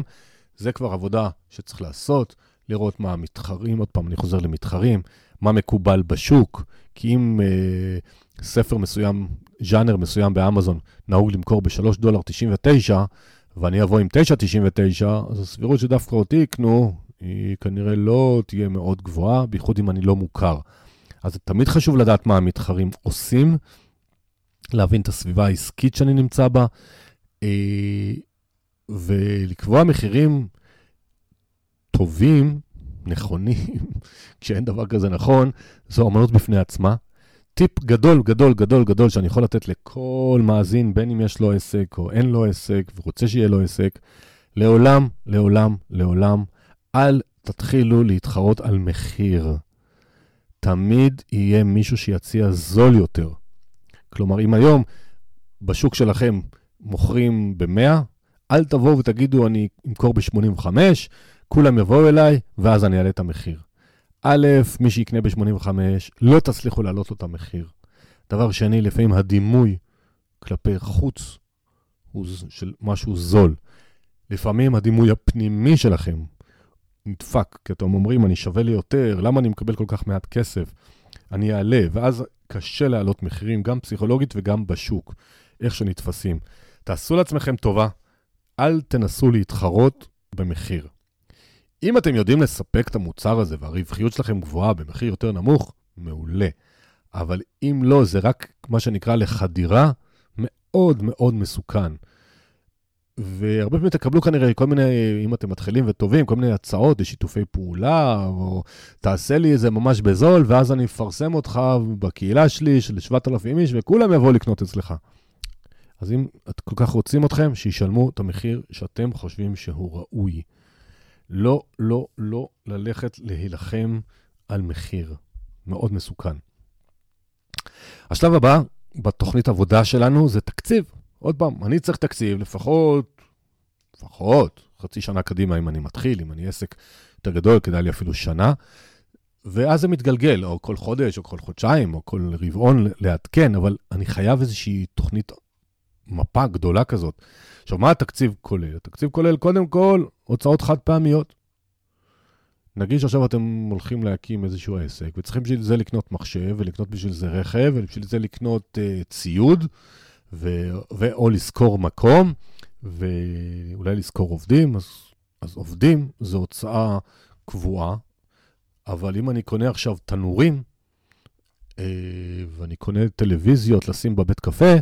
זה כבר עבודה שצריך לעשות, לראות מה המתחרים, עוד פעם, אני חוזר למתחרים, מה מקובל בשוק, כי אם uh, ספר מסוים, ז'אנר מסוים באמזון, נהוג למכור ב-3 דולר 99, ואני אבוא עם 9.99, אז הסבירות שדווקא אותי יקנו, היא כנראה לא תהיה מאוד גבוהה, בייחוד אם אני לא מוכר. אז תמיד חשוב לדעת מה המתחרים עושים, להבין את הסביבה העסקית שאני נמצא בה, אה, ולקבוע מחירים טובים, נכונים, [LAUGHS] כשאין דבר כזה נכון, זו אמנות בפני עצמה. טיפ גדול, גדול, גדול, גדול, שאני יכול לתת לכל מאזין, בין אם יש לו עסק או אין לו עסק ורוצה שיהיה לו עסק, לעולם, לעולם, לעולם, אל תתחילו להתחרות על מחיר. תמיד יהיה מישהו שיציע זול יותר. כלומר, אם היום בשוק שלכם מוכרים ב-100, אל תבואו ותגידו, אני אמכור ב-85, כולם יבואו אליי, ואז אני אעלה את המחיר. א', מי שיקנה ב-85, לא תצליחו להעלות לו את המחיר. דבר שני, לפעמים הדימוי כלפי חוץ הוא של משהו זול. לפעמים הדימוי הפנימי שלכם נדפק, כי אתם אומרים, אני שווה לי יותר, למה אני מקבל כל כך מעט כסף? אני אעלה, ואז קשה להעלות מחירים, גם פסיכולוגית וגם בשוק, איך שנתפסים. תעשו לעצמכם טובה, אל תנסו להתחרות במחיר. אם אתם יודעים לספק את המוצר הזה והרווחיות שלכם גבוהה במחיר יותר נמוך, מעולה. אבל אם לא, זה רק מה שנקרא לחדירה מאוד מאוד מסוכן. והרבה פעמים תקבלו כנראה כל מיני, אם אתם מתחילים וטובים, כל מיני הצעות לשיתופי פעולה, או תעשה לי את זה ממש בזול, ואז אני אפרסם אותך בקהילה שלי של 7,000 איש, וכולם יבואו לקנות אצלך. אז אם את כל כך רוצים אתכם, שישלמו את המחיר שאתם חושבים שהוא ראוי. לא, לא, לא ללכת להילחם על מחיר. מאוד מסוכן. השלב הבא בתוכנית עבודה שלנו זה תקציב. עוד פעם, אני צריך תקציב לפחות, לפחות חצי שנה קדימה אם אני מתחיל, אם אני עסק יותר גדול, כדאי לי אפילו שנה. ואז זה מתגלגל, או כל חודש, או כל חודשיים, או כל רבעון לעדכן, אבל אני חייב איזושהי תוכנית מפה גדולה כזאת. עכשיו, מה התקציב כולל? התקציב כולל קודם כל הוצאות חד פעמיות. נגיד שעכשיו אתם הולכים להקים איזשהו עסק, וצריכים בשביל זה לקנות מחשב, ולקנות בשביל זה רכב, ובשביל זה לקנות uh, ציוד, ו- ו- או לשכור מקום, ואולי לשכור עובדים, אז, אז עובדים זו הוצאה קבועה, אבל אם אני קונה עכשיו תנורים, uh, ואני קונה טלוויזיות לשים בבית קפה,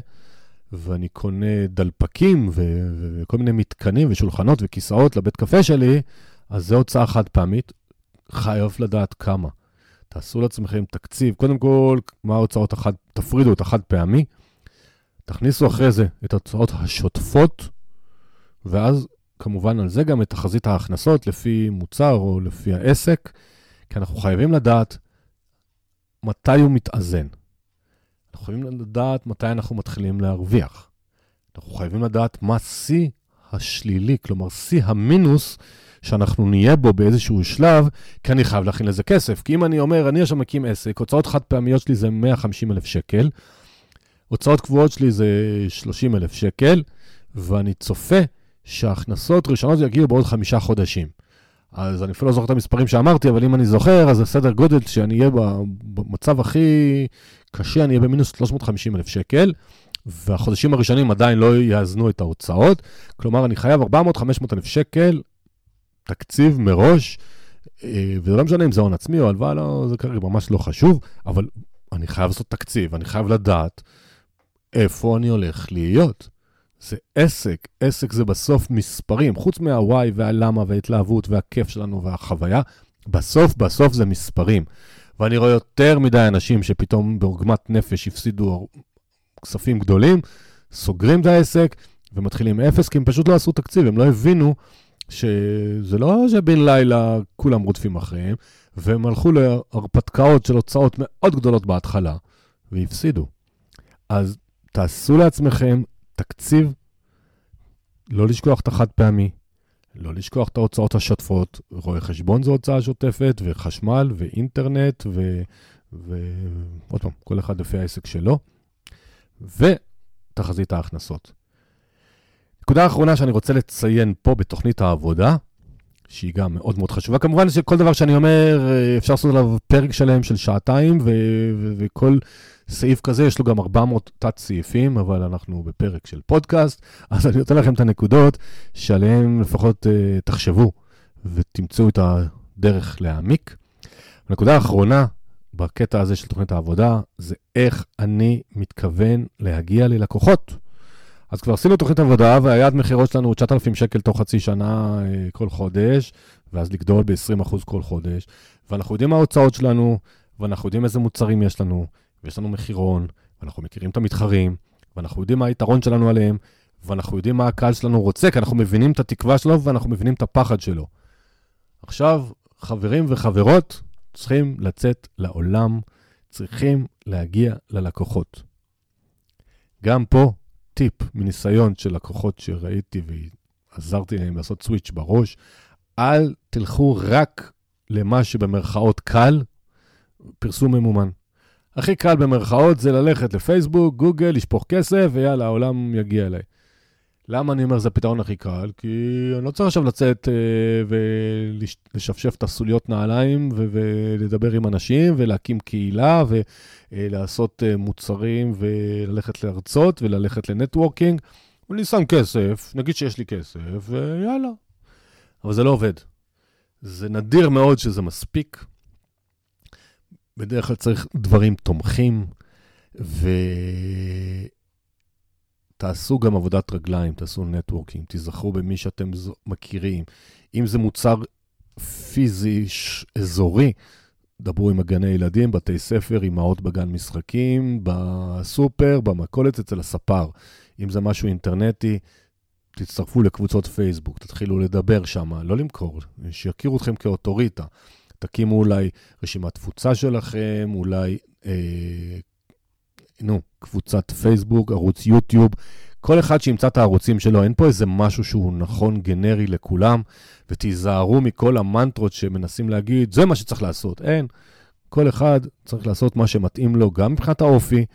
ואני קונה דלפקים ו- וכל מיני מתקנים ושולחנות וכיסאות לבית קפה שלי, אז זו הוצאה חד פעמית, חייב לדעת כמה. תעשו לעצמכם תקציב. קודם כל, מה ההוצאות החד, תפרידו את החד פעמי, תכניסו אחרי זה את ההוצאות השוטפות, ואז כמובן על זה גם את תחזית ההכנסות לפי מוצר או לפי העסק, כי אנחנו חייבים לדעת מתי הוא מתאזן. אנחנו חייבים לדעת מתי אנחנו מתחילים להרוויח. אנחנו חייבים לדעת מה שיא השלילי, כלומר שיא המינוס שאנחנו נהיה בו באיזשהו שלב, כי אני חייב להכין לזה כסף. כי אם אני אומר, אני עכשיו מקים עסק, הוצאות חד פעמיות שלי זה 150 אלף שקל, הוצאות קבועות שלי זה 30 אלף שקל, ואני צופה שההכנסות ראשונות יגיעו בעוד חמישה חודשים. אז אני אפילו לא זוכר את המספרים שאמרתי, אבל אם אני זוכר, אז זה סדר גודל שאני אהיה במצב הכי קשה, אני אהיה במינוס 350 אלף שקל, והחודשים הראשונים עדיין לא יאזנו את ההוצאות. כלומר, אני חייב 400-500 אלף שקל תקציב מראש, אה, וזה לא משנה אם זה הון עצמי או הלוואה, לא, זה כרגע ממש לא חשוב, אבל אני חייב לעשות תקציב, אני חייב לדעת איפה אני הולך להיות. זה עסק, עסק זה בסוף מספרים, חוץ מהוואי והלמה וההתלהבות והכיף שלנו והחוויה, בסוף בסוף זה מספרים. ואני רואה יותר מדי אנשים שפתאום בעוגמת נפש הפסידו כספים גדולים, סוגרים את העסק ומתחילים אפס, כי הם פשוט לא עשו תקציב, הם לא הבינו שזה לא שבין לילה כולם רודפים אחריהם, והם הלכו להרפתקאות של הוצאות מאוד גדולות בהתחלה, והפסידו. אז תעשו לעצמכם תקציב, לא לשכוח את החד פעמי, לא לשכוח את ההוצאות השוטפות, רואה חשבון זו הוצאה שוטפת, וחשמל, ואינטרנט, ועוד פעם, כל אחד לפי העסק שלו, ותחזית ההכנסות. נקודה אחרונה שאני רוצה לציין פה בתוכנית העבודה, שהיא גם מאוד מאוד חשובה. כמובן שכל דבר שאני אומר, אפשר לעשות עליו פרק שלם של שעתיים, וכל סעיף כזה יש לו גם 400 תת-סעיפים, אבל אנחנו בפרק של פודקאסט, אז אני נותן לכם את הנקודות שעליהן לפחות uh, תחשבו ותמצאו את הדרך להעמיק. הנקודה האחרונה בקטע הזה של תוכנית העבודה, זה איך אני מתכוון להגיע ללקוחות. אז כבר עשינו תוכנית עבודה, והיעד מכירות שלנו הוא 9,000 שקל תוך חצי שנה uh, כל חודש, ואז לגדול ב-20% כל חודש, ואנחנו יודעים מה ההוצאות שלנו, ואנחנו יודעים איזה מוצרים יש לנו, ויש לנו מחירון, ואנחנו מכירים את המתחרים, ואנחנו יודעים מה היתרון שלנו עליהם, ואנחנו יודעים מה הקהל שלנו רוצה, כי אנחנו מבינים את התקווה שלו ואנחנו מבינים את הפחד שלו. עכשיו, חברים וחברות צריכים לצאת לעולם, צריכים להגיע ללקוחות. גם פה, טיפ מניסיון של לקוחות שראיתי ועזרתי להם לעשות סוויץ' בראש, אל תלכו רק למה שבמרכאות קל, פרסום ממומן. הכי קל במרכאות זה ללכת לפייסבוק, גוגל, לשפוך כסף, ויאללה, העולם יגיע אליי. למה אני אומר זה הפתרון הכי קל? כי אני לא צריך עכשיו לצאת אה, ולשפשף את הסוליות נעליים ו- ולדבר עם אנשים ולהקים קהילה ולעשות אה, מוצרים וללכת להרצות וללכת לנטוורקינג. אני שם כסף, נגיד שיש לי כסף, ויאללה. אבל זה לא עובד. זה נדיר מאוד שזה מספיק. בדרך כלל צריך דברים תומכים, ותעשו גם עבודת רגליים, תעשו נטוורקינג, תיזכרו במי שאתם מכירים. אם זה מוצר פיזי אזורי, דברו עם הגני ילדים, בתי ספר, אמהות בגן משחקים, בסופר, במכולת, אצל הספר. אם זה משהו אינטרנטי, תצטרפו לקבוצות פייסבוק, תתחילו לדבר שם, לא למכור, שיכירו אתכם כאוטוריטה. תקימו אולי רשימת תפוצה שלכם, אולי, אה, נו, קבוצת פייסבוק, ערוץ יוטיוב, כל אחד שימצא את הערוצים שלו, אין פה איזה משהו שהוא נכון גנרי לכולם, ותיזהרו מכל המנטרות שמנסים להגיד, זה מה שצריך לעשות. אין. כל אחד צריך לעשות מה שמתאים לו, גם מבחינת האופי,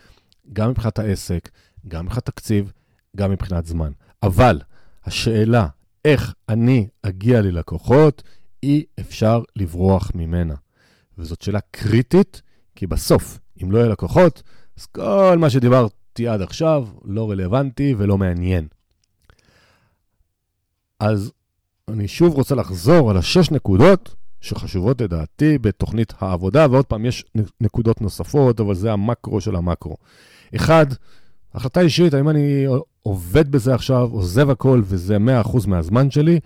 גם מבחינת העסק, גם מבחינת תקציב, גם מבחינת זמן. אבל השאלה, איך אני אגיע ללקוחות, אי אפשר לברוח ממנה. וזאת שאלה קריטית, כי בסוף, אם לא יהיו לקוחות, אז כל מה שדיברתי עד עכשיו לא רלוונטי ולא מעניין. אז אני שוב רוצה לחזור על השש נקודות שחשובות לדעתי בתוכנית העבודה, ועוד פעם, יש נקודות נוספות, אבל זה המקרו של המקרו. אחד, החלטה אישית, האם אני עובד בזה עכשיו, עוזב הכל וזה 100% מהזמן שלי,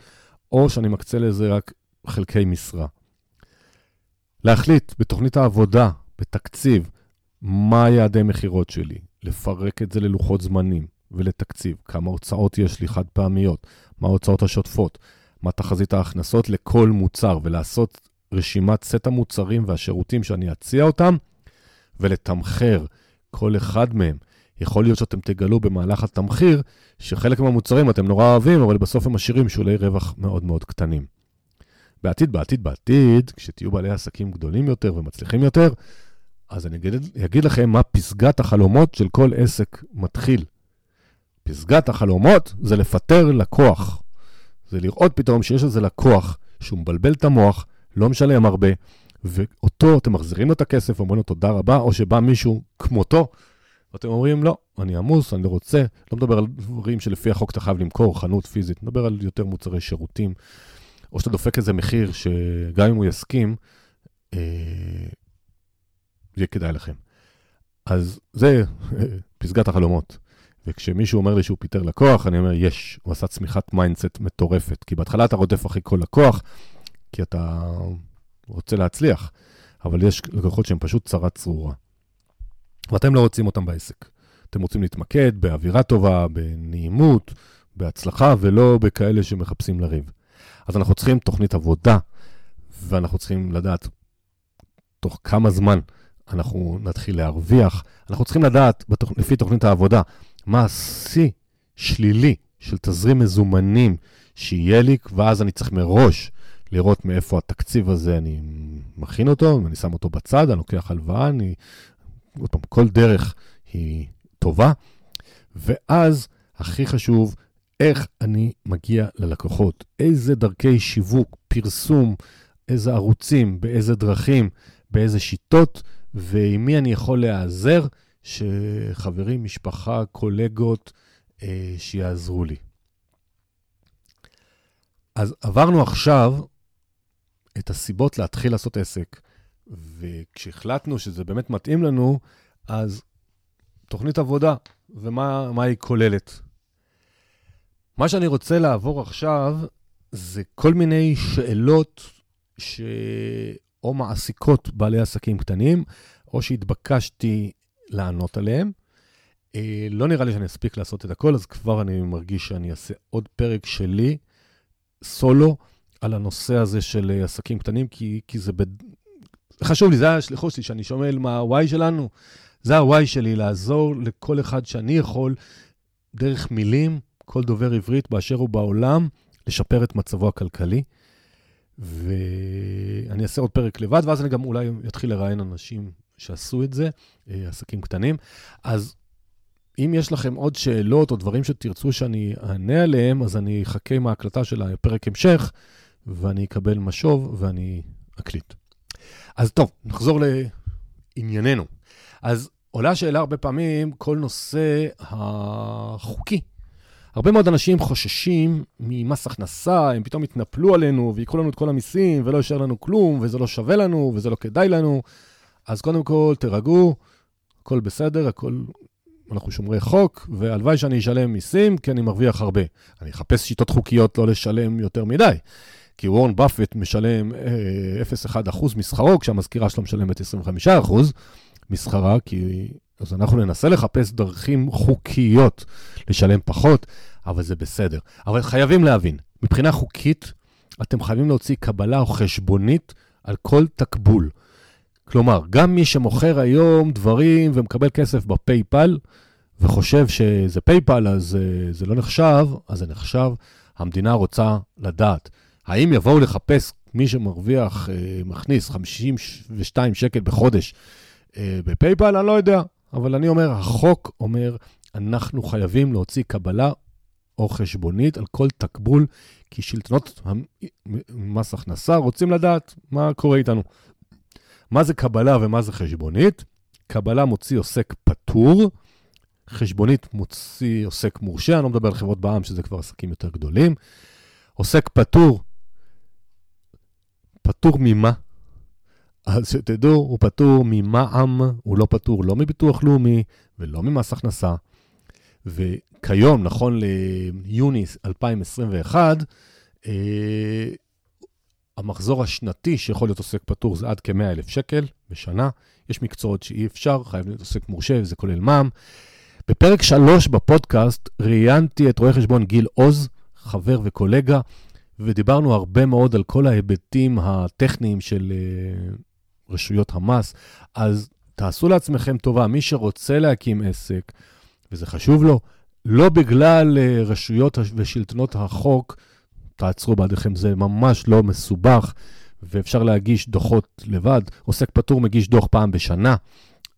או שאני מקצה לזה רק חלקי משרה. להחליט בתוכנית העבודה, בתקציב, מה היעדי מכירות שלי, לפרק את זה ללוחות זמנים ולתקציב, כמה הוצאות יש לי חד פעמיות, מה ההוצאות השוטפות, מה תחזית ההכנסות לכל מוצר, ולעשות רשימת סט המוצרים והשירותים שאני אציע אותם, ולתמחר כל אחד מהם. יכול להיות שאתם תגלו במהלך התמחיר שחלק מהמוצרים אתם נורא אוהבים, אבל בסוף הם משאירים שולי רווח מאוד מאוד קטנים. בעתיד, בעתיד, בעתיד, כשתהיו בעלי עסקים גדולים יותר ומצליחים יותר, אז אני אגיד, אגיד לכם מה פסגת החלומות של כל עסק מתחיל. פסגת החלומות זה לפטר לקוח. זה לראות פתאום שיש איזה לקוח שהוא מבלבל את המוח, לא משלם הרבה, ואותו אתם מחזירים לו את הכסף, אומרים לו תודה רבה, או שבא מישהו כמותו, ואתם אומרים, לא, אני עמוס, אני לא רוצה, לא מדבר על דברים שלפי החוק אתה חייב למכור, חנות פיזית, מדבר על יותר מוצרי שירותים, או שאתה דופק איזה מחיר שגם אם הוא יסכים, אה, יהיה כדאי לכם. אז זה [LAUGHS] פסגת החלומות. וכשמישהו אומר לי שהוא פיטר לקוח, אני אומר, יש, הוא עשה צמיחת mindset מטורפת. כי בהתחלה אתה רודף אחרי כל לקוח, כי אתה רוצה להצליח, אבל יש לקוחות שהם פשוט צרה צרורה. ואתם לא רוצים אותם בעסק. אתם רוצים להתמקד באווירה טובה, בנעימות, בהצלחה, ולא בכאלה שמחפשים לריב. אז אנחנו צריכים תוכנית עבודה, ואנחנו צריכים לדעת תוך כמה זמן אנחנו נתחיל להרוויח. אנחנו צריכים לדעת, בתוכ... לפי תוכנית העבודה, מה השיא שלילי של תזרים מזומנים שיהיה לי, ואז אני צריך מראש לראות מאיפה התקציב הזה, אני מכין אותו, אני שם אותו בצד, אני לוקח הלוואה, אני... עוד פעם, כל דרך היא טובה. ואז, הכי חשוב, איך אני מגיע ללקוחות, איזה דרכי שיווק, פרסום, איזה ערוצים, באיזה דרכים, באיזה שיטות, ועם מי אני יכול להיעזר, שחברים, משפחה, קולגות, אה, שיעזרו לי. אז עברנו עכשיו את הסיבות להתחיל לעשות עסק, וכשהחלטנו שזה באמת מתאים לנו, אז תוכנית עבודה, ומה היא כוללת. מה שאני רוצה לעבור עכשיו זה כל מיני שאלות שאו מעסיקות בעלי עסקים קטנים, או שהתבקשתי לענות עליהן. אה, לא נראה לי שאני אספיק לעשות את הכל, אז כבר אני מרגיש שאני אעשה עוד פרק שלי, סולו, על הנושא הזה של אה, עסקים קטנים, כי, כי זה... בד... חשוב לי, זה השליחות שלי, שאני שומע מה ה-Y שלנו. זה ה-Y שלי, לעזור לכל אחד שאני יכול, דרך מילים, כל דובר עברית באשר הוא בעולם, לשפר את מצבו הכלכלי. ואני אעשה עוד פרק לבד, ואז אני גם אולי אתחיל לראיין אנשים שעשו את זה, אה, עסקים קטנים. אז אם יש לכם עוד שאלות או דברים שתרצו שאני אענה עליהם, אז אני אחכה עם ההקלטה של הפרק המשך, ואני אקבל משוב ואני אקליט. אז טוב, נחזור לענייננו. אז עולה שאלה הרבה פעמים, כל נושא החוקי. הרבה מאוד אנשים חוששים ממס הכנסה, הם פתאום יתנפלו עלינו ויקחו לנו את כל המיסים ולא יישאר לנו כלום, וזה לא שווה לנו וזה לא כדאי לנו. אז קודם כל, תירגעו, הכל בסדר, הכל... אנחנו שומרי חוק, והלוואי שאני אשלם מיסים, כי אני מרוויח הרבה. אני אחפש שיטות חוקיות לא לשלם יותר מדי. כי וורן באפט משלם אה, 0.1% משכרו, כשהמזכירה שלו משלמת 25% משכרה, כי... אז אנחנו ננסה לחפש דרכים חוקיות לשלם פחות, אבל זה בסדר. אבל חייבים להבין, מבחינה חוקית, אתם חייבים להוציא קבלה או חשבונית על כל תקבול. כלומר, גם מי שמוכר היום דברים ומקבל כסף בפייפל, וחושב שזה פייפל, אז uh, זה לא נחשב, אז זה נחשב. המדינה רוצה לדעת. האם יבואו לחפש מי שמרוויח, uh, מכניס 52 שקל בחודש uh, בפייפל? אני לא יודע. אבל אני אומר, החוק אומר, אנחנו חייבים להוציא קבלה או חשבונית על כל תקבול, כי שלטונות מס הכנסה רוצים לדעת מה קורה איתנו. מה זה קבלה ומה זה חשבונית? קבלה מוציא עוסק פטור, חשבונית מוציא עוסק מורשה, אני לא מדבר על חברות בעם, שזה כבר עסקים יותר גדולים. עוסק פטור, פטור ממה? אז שתדעו, הוא פטור ממע"מ, הוא לא פטור לא מביטוח לאומי ולא ממס הכנסה. וכיום, נכון ליוני 2021, אה, המחזור השנתי שיכול להיות עוסק פטור זה עד כ-100,000 שקל בשנה. יש מקצועות שאי אפשר, חייב להיות עוסק מורשה, וזה כולל מע"מ. בפרק 3 בפודקאסט ראיינתי את רואה חשבון גיל עוז, חבר וקולגה, ודיברנו הרבה מאוד על כל ההיבטים הטכניים של uh, רשויות המס. אז תעשו לעצמכם טובה, מי שרוצה להקים עסק, וזה חשוב לו, לא בגלל uh, רשויות ושלטונות החוק, תעצרו בעדיכם, זה ממש לא מסובך, ואפשר להגיש דוחות לבד. עוסק פטור מגיש דוח פעם בשנה,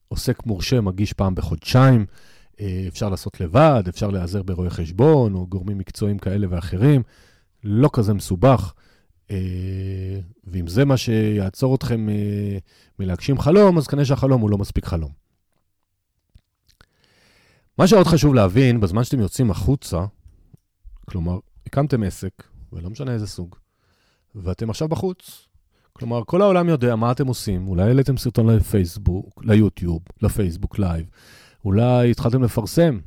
עוסק מורשה מגיש פעם בחודשיים. אה, אפשר לעשות לבד, אפשר להיעזר ברואי חשבון או גורמים מקצועיים כאלה ואחרים. לא כזה מסובך, אה, ואם זה מה שיעצור אתכם אה, מלהגשים חלום, אז כנראה שהחלום הוא לא מספיק חלום. מה שעוד חשוב להבין, בזמן שאתם יוצאים החוצה, כלומר, הקמתם עסק, ולא משנה איזה סוג, ואתם עכשיו בחוץ. כלומר, כל העולם יודע מה אתם עושים. אולי העליתם סרטון לפייסבוק, ליוטיוב, לפייסבוק live. אולי התחלתם לפרסם,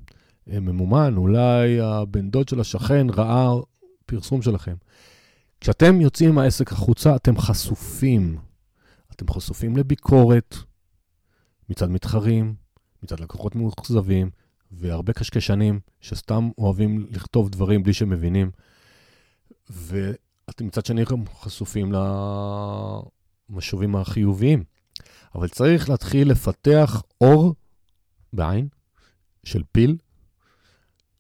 אה, ממומן, אולי הבן דוד של השכן ראה פרסום שלכם. כשאתם יוצאים עם העסק החוצה, אתם חשופים. אתם חשופים לביקורת מצד מתחרים, מצד לקוחות מאוכזבים, והרבה קשקשנים שסתם אוהבים לכתוב דברים בלי שהם מבינים. ואתם מצד שני גם חשופים למשובים החיוביים. אבל צריך להתחיל לפתח אור בעין של פיל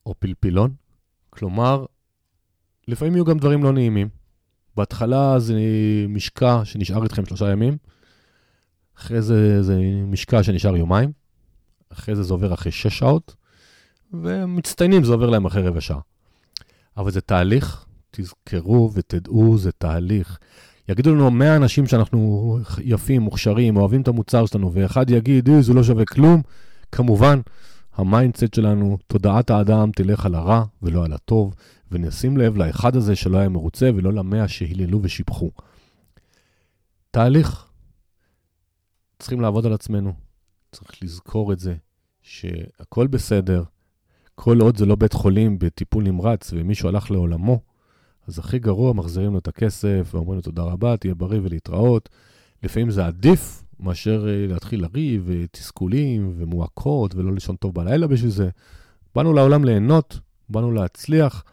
או פלפילון. כלומר, לפעמים יהיו גם דברים לא נעימים. בהתחלה זה משקע שנשאר איתכם שלושה ימים, אחרי זה זה משקע שנשאר יומיים, אחרי זה זה עובר אחרי שש שעות, ומצטיינים זה עובר להם אחרי רבע שעה. אבל זה תהליך, תזכרו ותדעו, זה תהליך. יגידו לנו 100 אנשים שאנחנו יפים, מוכשרים, אוהבים את המוצר שלנו, ואחד יגיד, זה לא שווה כלום, כמובן, ה mindset שלנו, תודעת האדם תלך על הרע ולא על הטוב, ונשים לב לאחד הזה שלא היה מרוצה ולא למאה שהיללו ושיבחו. תהליך. צריכים לעבוד על עצמנו. צריך לזכור את זה, שהכל בסדר. כל עוד זה לא בית חולים בטיפול נמרץ ומישהו הלך לעולמו, אז הכי גרוע, מחזירים לו את הכסף ואומרים לו תודה רבה, תהיה בריא ולהתראות. לפעמים זה עדיף מאשר אה, להתחיל לריב ותסכולים ומועקות ולא לישון טוב בלילה בשביל זה. באנו לעולם ליהנות, באנו להצליח.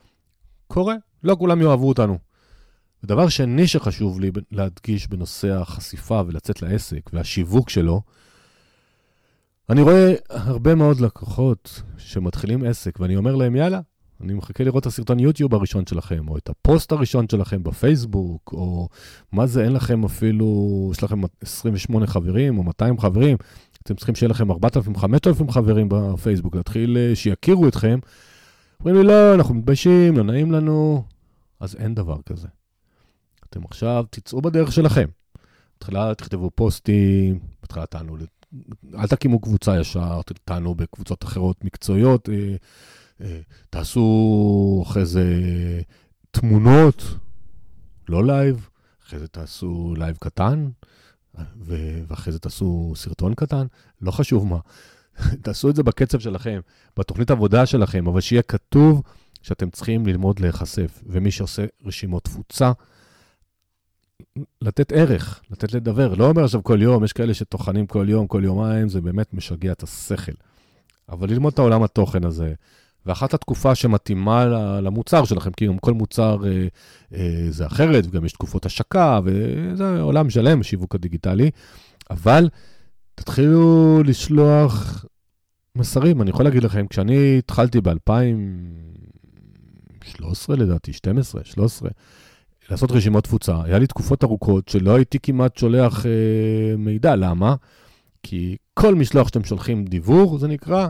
קורה, לא כולם יאהבו אותנו. ודבר שני שחשוב לי להדגיש בנושא החשיפה ולצאת לעסק והשיווק שלו, אני רואה הרבה מאוד לקוחות שמתחילים עסק, ואני אומר להם, יאללה, אני מחכה לראות את הסרטון יוטיוב הראשון שלכם, או את הפוסט הראשון שלכם בפייסבוק, או מה זה, אין לכם אפילו, יש לכם 28 חברים או 200 חברים, אתם צריכים שיהיה לכם 4,000, 5,000 חברים בפייסבוק, להתחיל אה, שיכירו אתכם. אומרים לי, לא, אנחנו מתביישים, לא נעים לנו. אז אין דבר כזה. אתם עכשיו תצאו בדרך שלכם. בתחילה תכתבו פוסטים, בתחילה תענו, אל תקימו קבוצה ישר, תענו בקבוצות אחרות מקצועיות. אה, אה, תעשו אחרי זה תמונות, לא live, אחרי זה תעשו live קטן, ואחרי זה תעשו סרטון קטן, לא חשוב מה. [LAUGHS] תעשו את זה בקצב שלכם, בתוכנית עבודה שלכם, אבל שיהיה כתוב שאתם צריכים ללמוד להיחשף. ומי שעושה רשימות תפוצה, לתת ערך, לתת לדבר. לא אומר עכשיו כל יום, יש כאלה שטוחנים כל יום, כל יומיים, זה באמת משגע את השכל. אבל ללמוד את העולם התוכן הזה, ואחת התקופה שמתאימה למוצר שלכם, כי גם כל מוצר אה, אה, זה אחרת, וגם יש תקופות השקה, וזה עולם שלם, השיווק הדיגיטלי, אבל תתחילו לשלוח מסרים. אני יכול להגיד לכם, כשאני התחלתי ב-2013 לדעתי, 12, 13, לעשות רשימות תפוצה, היה לי תקופות ארוכות שלא הייתי כמעט שולח אה, מידע. למה? כי כל משלוח שאתם שולחים דיוור, זה נקרא,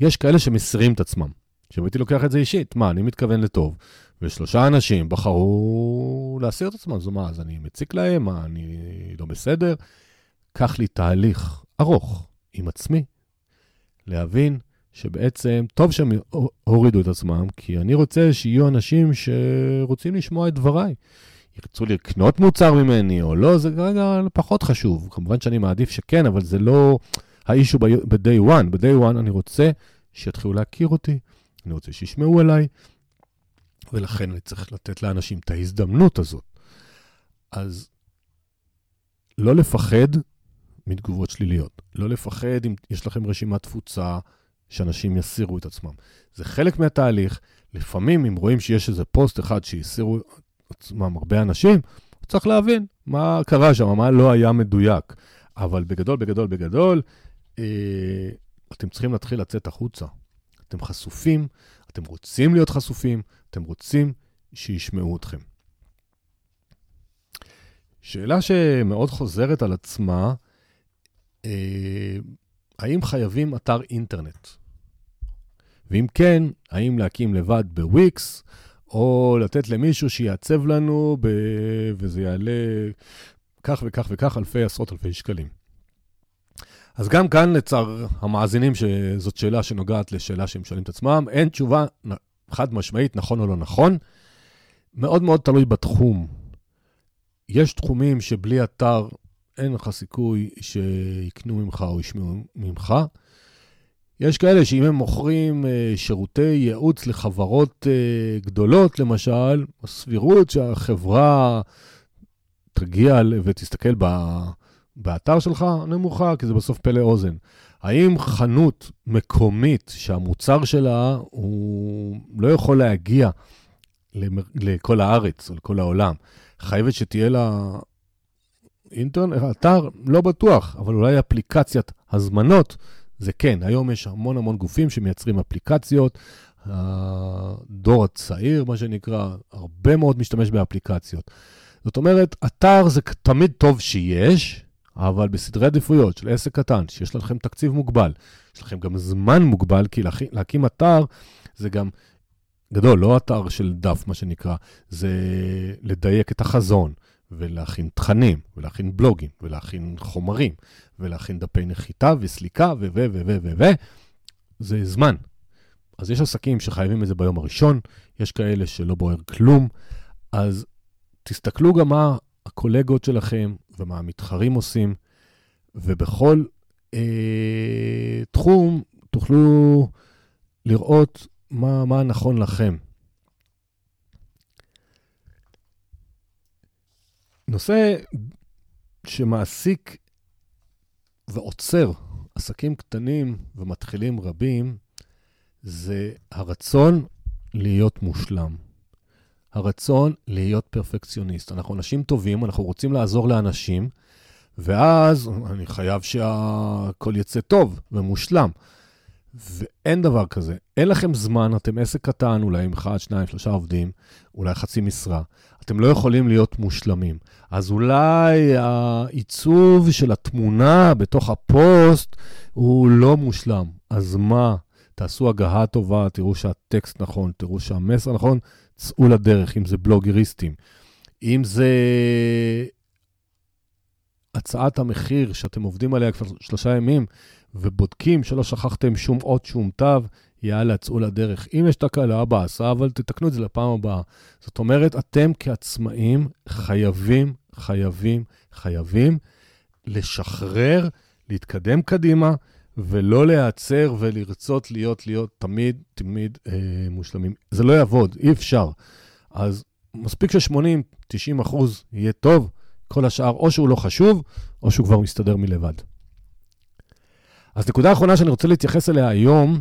יש כאלה שמסירים את עצמם. עכשיו הייתי לוקח את זה אישית, מה, אני מתכוון לטוב, ושלושה אנשים בחרו להסיר את עצמם, אז מה, אז אני מציק להם, מה, אני לא בסדר? קח לי תהליך ארוך עם עצמי, להבין שבעצם טוב שהם הורידו את עצמם, כי אני רוצה שיהיו אנשים שרוצים לשמוע את דבריי. ירצו לקנות מוצר ממני או לא, זה כרגע פחות חשוב. כמובן שאני מעדיף שכן, אבל זה לא האישו ב-day one. ב-day one אני רוצה שיתחילו להכיר אותי, אני רוצה שישמעו עליי, ולכן אני צריך לתת לאנשים את ההזדמנות הזאת. אז לא לפחד מתגובות שליליות. לא לפחד אם יש לכם רשימת תפוצה, שאנשים יסירו את עצמם. זה חלק מהתהליך. לפעמים, אם רואים שיש איזה פוסט אחד שהסירו עצמם הרבה אנשים, צריך להבין מה קרה שם, מה לא היה מדויק. אבל בגדול, בגדול, בגדול, אה, אתם צריכים להתחיל לצאת החוצה. אתם חשופים, אתם רוצים להיות חשופים, אתם רוצים שישמעו אתכם. שאלה שמאוד חוזרת על עצמה, אה, האם חייבים אתר אינטרנט? ואם כן, האם להקים לבד בוויקס, או לתת למישהו שיעצב לנו, ב... וזה יעלה כך וכך וכך אלפי, עשרות אלפי שקלים. אז גם כאן, לצער המאזינים, שזאת שאלה שנוגעת לשאלה שהם שואלים את עצמם, אין תשובה חד משמעית, נכון או לא נכון. מאוד מאוד תלוי בתחום. יש תחומים שבלי אתר אין לך סיכוי שיקנו ממך או ישמעו ממך. יש כאלה שאם הם מוכרים אה, שירותי ייעוץ לחברות אה, גדולות, למשל, הסבירות שהחברה תגיע ותסתכל באתר שלך נמוכה, כי זה בסוף פלא אוזן. האם חנות מקומית שהמוצר שלה הוא לא יכול להגיע לכל הארץ או לכל העולם, חייבת שתהיה לה אינטרנט, אתר, לא בטוח, אבל אולי אפליקציית הזמנות, זה כן. היום יש המון המון גופים שמייצרים אפליקציות. הדור הצעיר, מה שנקרא, הרבה מאוד משתמש באפליקציות. זאת אומרת, אתר זה תמיד טוב שיש, אבל בסדרי עדיפויות של עסק קטן, שיש לכם תקציב מוגבל, יש לכם גם זמן מוגבל, כי להקים אתר זה גם גדול, לא אתר של דף, מה שנקרא, זה לדייק את החזון, ולהכין תכנים, ולהכין בלוגים, ולהכין חומרים, ולהכין דפי נחיתה וסליקה, ו... ו... ו... ו... ו... ו... זה זמן. אז יש עסקים שחייבים את זה ביום הראשון, יש כאלה שלא בוער כלום, אז תסתכלו גם מה הקולגות שלכם ומה המתחרים עושים, ובכל אה, תחום תוכלו לראות מה, מה נכון לכם. נושא שמעסיק ועוצר עסקים קטנים ומתחילים רבים, זה הרצון להיות מושלם. הרצון להיות פרפקציוניסט. אנחנו אנשים טובים, אנחנו רוצים לעזור לאנשים, ואז אני חייב שהכל יצא טוב ומושלם. ואין דבר כזה. אין לכם זמן, אתם עסק קטן, אולי עם אחד, שניים, שלושה עובדים, אולי חצי משרה. אתם לא יכולים להיות מושלמים. אז אולי העיצוב של התמונה בתוך הפוסט הוא לא מושלם. אז מה? תעשו הגהה טובה, תראו שהטקסט נכון, תראו שהמסר נכון, צאו לדרך, אם זה בלוגריסטים. אם זה הצעת המחיר שאתם עובדים עליה כבר שלושה ימים, ובודקים שלא שכחתם שום אות, שום תו, יאללה, צאו לדרך. אם יש תקלה, באסה, אבל תתקנו את זה לפעם הבאה. זאת אומרת, אתם כעצמאים חייבים, חייבים, חייבים לשחרר, להתקדם קדימה, ולא להיעצר ולרצות להיות, להיות תמיד, תמיד אה, מושלמים. זה לא יעבוד, אי אפשר. אז מספיק ש-80-90 אחוז יהיה טוב, כל השאר או שהוא לא חשוב, או שהוא כבר מסתדר מלבד. אז נקודה אחרונה שאני רוצה להתייחס אליה היום,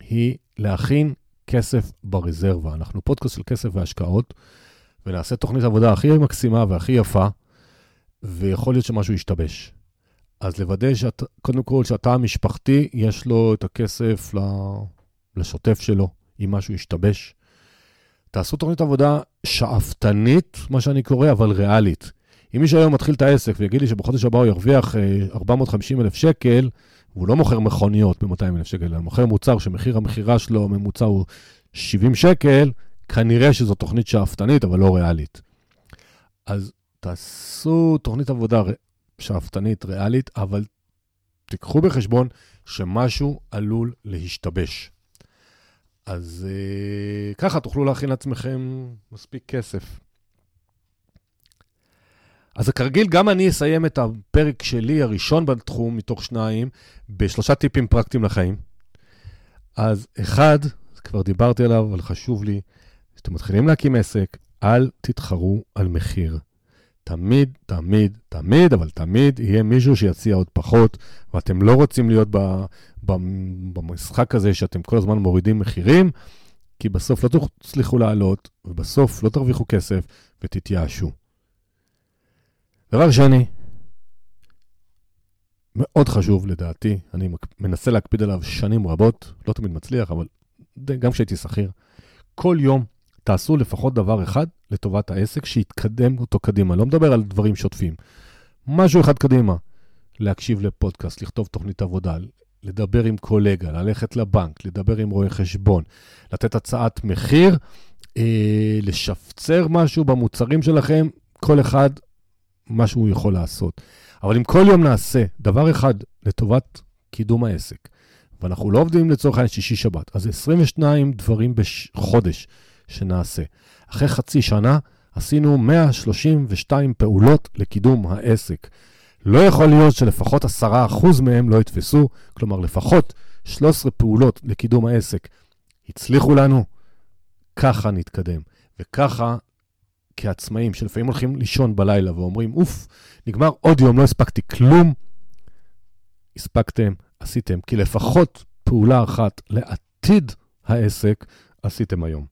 היא להכין כסף ברזרבה. אנחנו פודקאסט של כסף והשקעות, ונעשה תוכנית עבודה הכי מקסימה והכי יפה, ויכול להיות שמשהו ישתבש. אז לוודא שקודם כל שהתא המשפחתי, יש לו את הכסף לשוטף שלו, אם משהו ישתבש. תעשו תוכנית עבודה שאפתנית, מה שאני קורא, אבל ריאלית. אם מישהו היום מתחיל את העסק ויגיד לי שבחודש הבא הוא ירוויח 450 אה, אלף שקל, והוא לא מוכר מכוניות ב-200 אלף שקל, אלא מוכר מוצר שמחיר המכירה שלו הממוצע הוא 70 שקל, כנראה שזו תוכנית שאפתנית, אבל לא ריאלית. אז תעשו תוכנית עבודה שאפתנית, ריאלית, אבל תיקחו בחשבון שמשהו עלול להשתבש. אז אה, ככה תוכלו להכין לעצמכם מספיק כסף. אז כרגיל, גם אני אסיים את הפרק שלי, הראשון בתחום, מתוך שניים, בשלושה טיפים פרקטיים לחיים. אז אחד, כבר דיברתי עליו, אבל חשוב לי, כשאתם מתחילים להקים עסק, אל תתחרו על מחיר. תמיד, תמיד, תמיד, אבל תמיד יהיה מישהו שיציע עוד פחות, ואתם לא רוצים להיות במשחק הזה שאתם כל הזמן מורידים מחירים, כי בסוף לא תצליחו לעלות, ובסוף לא תרוויחו כסף ותתייאשו. דבר שני, מאוד חשוב לדעתי, אני מנסה להקפיד עליו שנים רבות, לא תמיד מצליח, אבל גם כשהייתי שכיר, כל יום תעשו לפחות דבר אחד לטובת העסק, שיתקדם אותו קדימה. לא מדבר על דברים שוטפים. משהו אחד קדימה. להקשיב לפודקאסט, לכתוב תוכנית עבודה, לדבר עם קולגה, ללכת לבנק, לדבר עם רואה חשבון, לתת הצעת מחיר אה, לשפצר משהו במוצרים שלכם, כל אחד, מה שהוא יכול לעשות. אבל אם כל יום נעשה דבר אחד לטובת קידום העסק, ואנחנו לא עובדים לצורך העניין שישי-שבת, אז 22 דברים בחודש שנעשה. אחרי חצי שנה עשינו 132 פעולות לקידום העסק. לא יכול להיות שלפחות 10% מהם לא יתפסו, כלומר לפחות 13 פעולות לקידום העסק הצליחו לנו, ככה נתקדם. וככה כעצמאים, שלפעמים הולכים לישון בלילה ואומרים, אוף, נגמר עוד יום, לא הספקתי כלום, הספקתם, עשיתם, כי לפחות פעולה אחת לעתיד העסק עשיתם היום.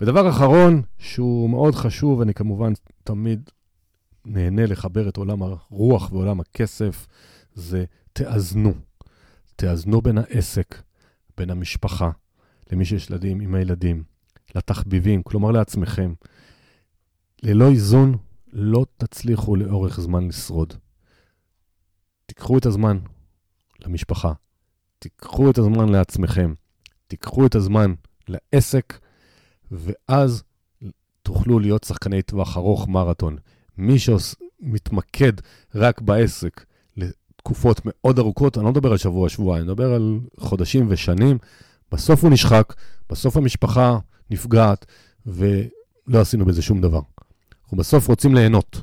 ודבר אחרון, שהוא מאוד חשוב, אני כמובן תמיד נהנה לחבר את עולם הרוח ועולם הכסף, זה תאזנו. תאזנו בין העסק, בין המשפחה, למי שיש ילדים עם הילדים, לתחביבים, כלומר לעצמכם. ללא איזון לא תצליחו לאורך זמן לשרוד. תיקחו את הזמן למשפחה, תיקחו את הזמן לעצמכם, תיקחו את הזמן לעסק, ואז תוכלו להיות שחקני טווח ארוך מרתון. מי שמתמקד רק בעסק לתקופות מאוד ארוכות, אני לא מדבר על שבוע, שבועיים, אני מדבר על חודשים ושנים, בסוף הוא נשחק, בסוף המשפחה נפגעת, ולא עשינו בזה שום דבר. אנחנו בסוף רוצים ליהנות.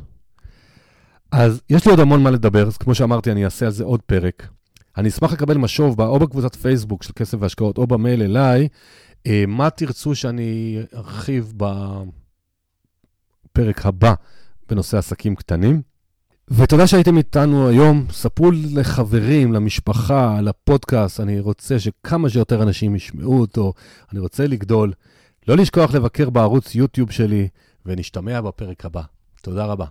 אז יש לי עוד המון מה לדבר, אז כמו שאמרתי, אני אעשה על זה עוד פרק. אני אשמח לקבל משוב או בקבוצת פייסבוק של כסף והשקעות או במייל אליי, אה, מה תרצו שאני ארחיב בפרק הבא בנושא עסקים קטנים. ותודה שהייתם איתנו היום. ספרו לחברים, למשפחה, לפודקאסט. אני רוצה שכמה שיותר אנשים ישמעו אותו. אני רוצה לגדול. לא לשכוח לבקר בערוץ יוטיוב שלי, ונשתמע בפרק הבא. תודה רבה.